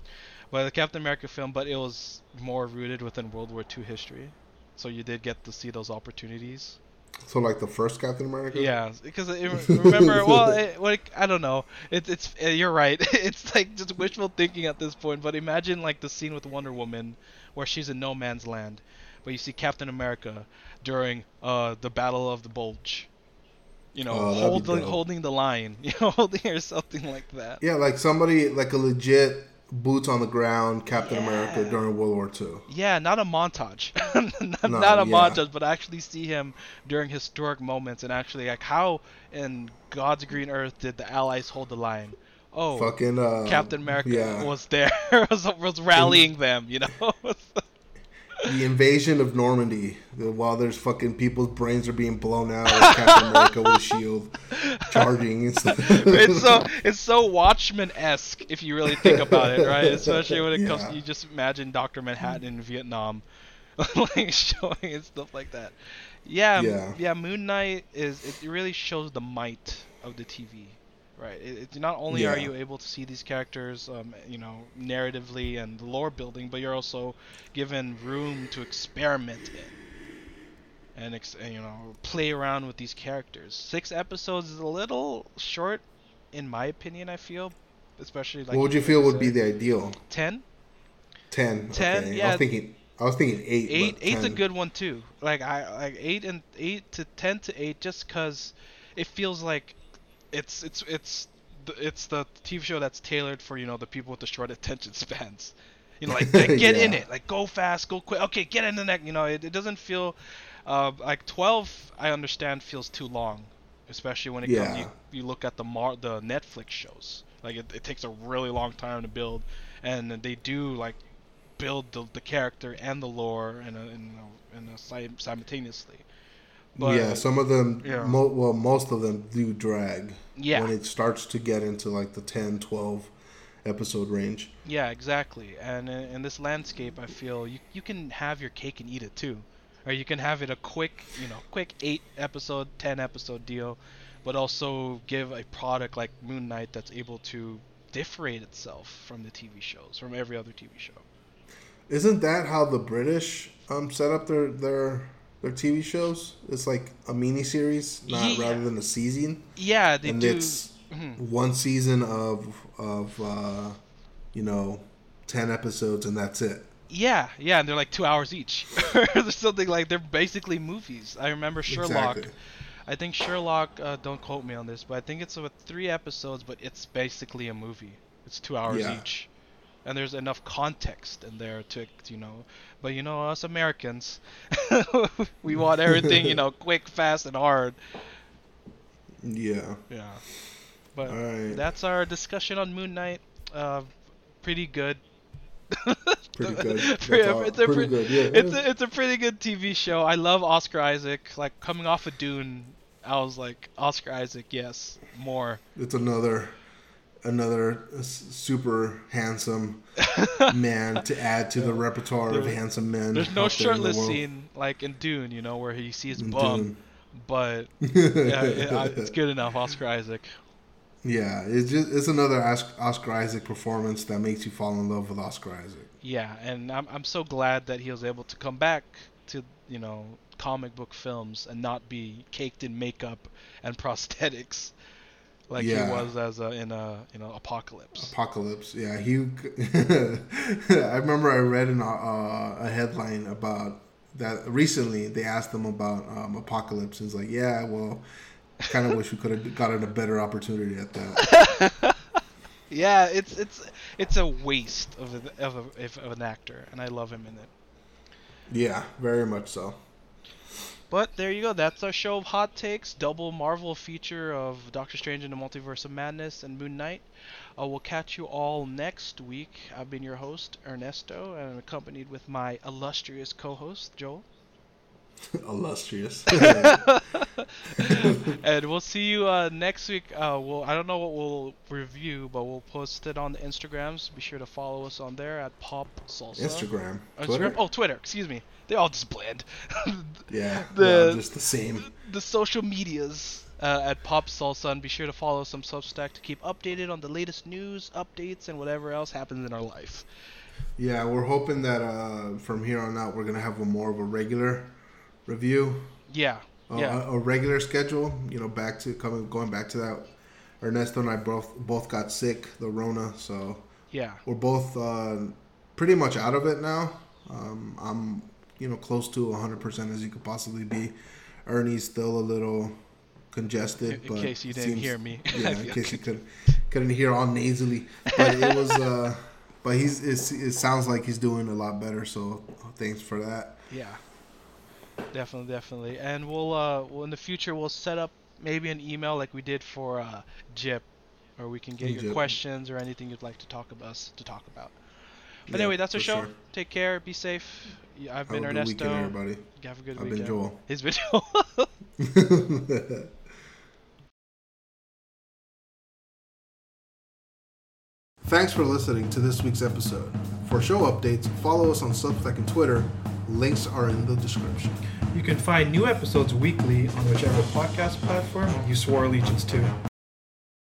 but a Captain America film, but it was more rooted within World War II history. So you did get to see those opportunities. So like the first Captain America? Yeah, because it, remember, well, it, like I don't know. It's it's uh, you're right. It's like just wishful thinking at this point. But imagine like the scene with Wonder Woman, where she's in no man's land, but you see Captain America during uh the Battle of the Bulge. You know, Oh, holding holding the line, you know, holding or something like that. Yeah, like somebody like a legit boots on the ground Captain America during World War II. Yeah, not a montage, not, No, not a yeah. montage, but actually see him during historic moments and actually like how in God's green earth did the Allies hold the line? Oh, Fucking uh Captain America yeah. was there, was, was rallying them, you know. the invasion of Normandy, while there's fucking people's brains are being blown out, Captain America with a shield charging stuff. it's so it's so Watchmen esque if you really think about it, right? Especially when it comes, Yeah. you just imagine Doctor Manhattan in Vietnam, like showing and stuff like that. Yeah, Yeah. yeah. Moon Knight is it really shows the might of the TV, right? It, it, not only are you able to see these characters, um, you know, narratively and lore building, but you're also given room to experiment in. and, ex- and you know play around with these characters. Six episodes is a little short, in my opinion. I feel, especially like what would you feel would be the ideal? ten? Ten. 10, okay. I yeah. was thinking. I was thinking eight. Eight, eight's a good one too. Like I like eight and eight to ten to eight, just cause it feels like it's it's it's the, it's the TV show that's tailored for you know the people with the short attention spans. You know, like, get in it, like go fast, go quick. Okay, get in the neck. You know, it, it doesn't feel uh, like twelve. I understand feels too long, especially when it comes. You, you look at the Mar- the Netflix shows. Like it, it takes a really long time to build, and they do like build the, the character and the lore in a, in a, in a simultaneously. But yeah, some of them. Yeah. Mo- well, most of them do drag. Yeah. When it starts to get into like the 10, 12 episode range. yeah, exactly. And in, in this landscape, I feel you you can have your cake and eat it too, or you can have it a quick you know quick eight episode, ten episode deal, but also give a product like Moon Knight that's able to differentiate itself from the TV shows, from every other TV show. Isn't that how the British um set up their their their TV shows? It's like a mini series, not Yeah. rather than a season. Yeah, they and do. it's Mhm. one season of of uh, you know ten episodes, and that's it. Yeah, yeah, and they're like two hours each. There's something like they're basically movies. I remember Sherlock. Exactly. I think Sherlock. Uh, don't quote me on this, but I think it's with three episodes, but it's basically a movie. It's two hours Yeah. each, and there's enough context in there to you know. But you know, us Americans, we want everything you know quick, fast, and hard. Yeah. Yeah. But right. that's our discussion on Moon Knight. Uh, pretty good. Pretty good. That's Pretty- it's a pretty pre- good, yeah. It's a, it's a pretty good TV show. I love Oscar Isaac. Like coming off of Dune, I was like Oscar Isaac, yes, more. It's another another super handsome man to add to the repertoire of handsome men. There's no out there in the shirtless scene like in Dune, you know, where he sees In bum, Dune. but yeah, it, it's good enough. Oscar Isaac. Yeah, it's just it's another Oscar Isaac performance that makes you fall in love with Oscar Isaac. Yeah, and I'm I'm so glad that he was able to come back to you know comic book films and not be caked in makeup and prosthetics like Yeah. he was as a, in a you know Apocalypse. Apocalypse. Yeah, he. I remember I read an, uh, a headline about that recently. They asked him about um, Apocalypse, and he's like, "Yeah, well, I kind of wish we could have gotten a better opportunity at that." Yeah, it's it's it's a waste of a, of, a, of an actor, and I love him in it. yeah, very much so. But there you go. That's our show of hot takes, double Marvel feature of Doctor Strange and the Multiverse of Madness and Moon Knight. Uh, we'll catch you all next week. I've been your host Ernesto, and I'm accompanied with my illustrious co-host Joel. Illustrious. and we'll see you uh, next week. Uh, we'll I don't know what we'll review, but we'll post it on the Instagrams. Be sure to follow us on there at Pop Salsa. Instagram, Twitter. Instagram? Oh, Twitter. Excuse me. They all just blend. yeah, the- just the same. the social medias uh, at Pop Salsa, and be sure to follow some Substack to keep updated on the latest news, updates, and whatever else happens in our life. Yeah, we're hoping that uh, from here on out we're gonna have a more of a regular review. Yeah. uh, Yeah. a, a regular schedule. You know, back to coming going back to that. Ernesto and I both both got sick, the Rona, so Yeah. we're both uh, pretty much out of it now. Um, I'm you know close to 100% as you could possibly be. Ernie's still a little congested, In, in case you didn't seems- hear me. Yeah, in case you could couldn't hear all nasally, but it was. Uh, but he's it sounds like he's doing a lot better. So thanks for that. Yeah. Definitely, definitely. And we'll uh well, in the future we'll set up maybe an email like we did for uh Jip or we can get your Jip. questions or anything you'd like to talk about us to talk about. But Yeah, anyway, that's our show. sure. Take care, be safe. Yeah, I've Have been a good Ernesto. weekend, everybody. Have a good I've been weekend. Joel. He's been Joel. Thanks for listening to this week's episode. For show updates, follow us on Substack and Twitter. Links are in the description. You can find new episodes weekly on whichever podcast platform you swore allegiance to.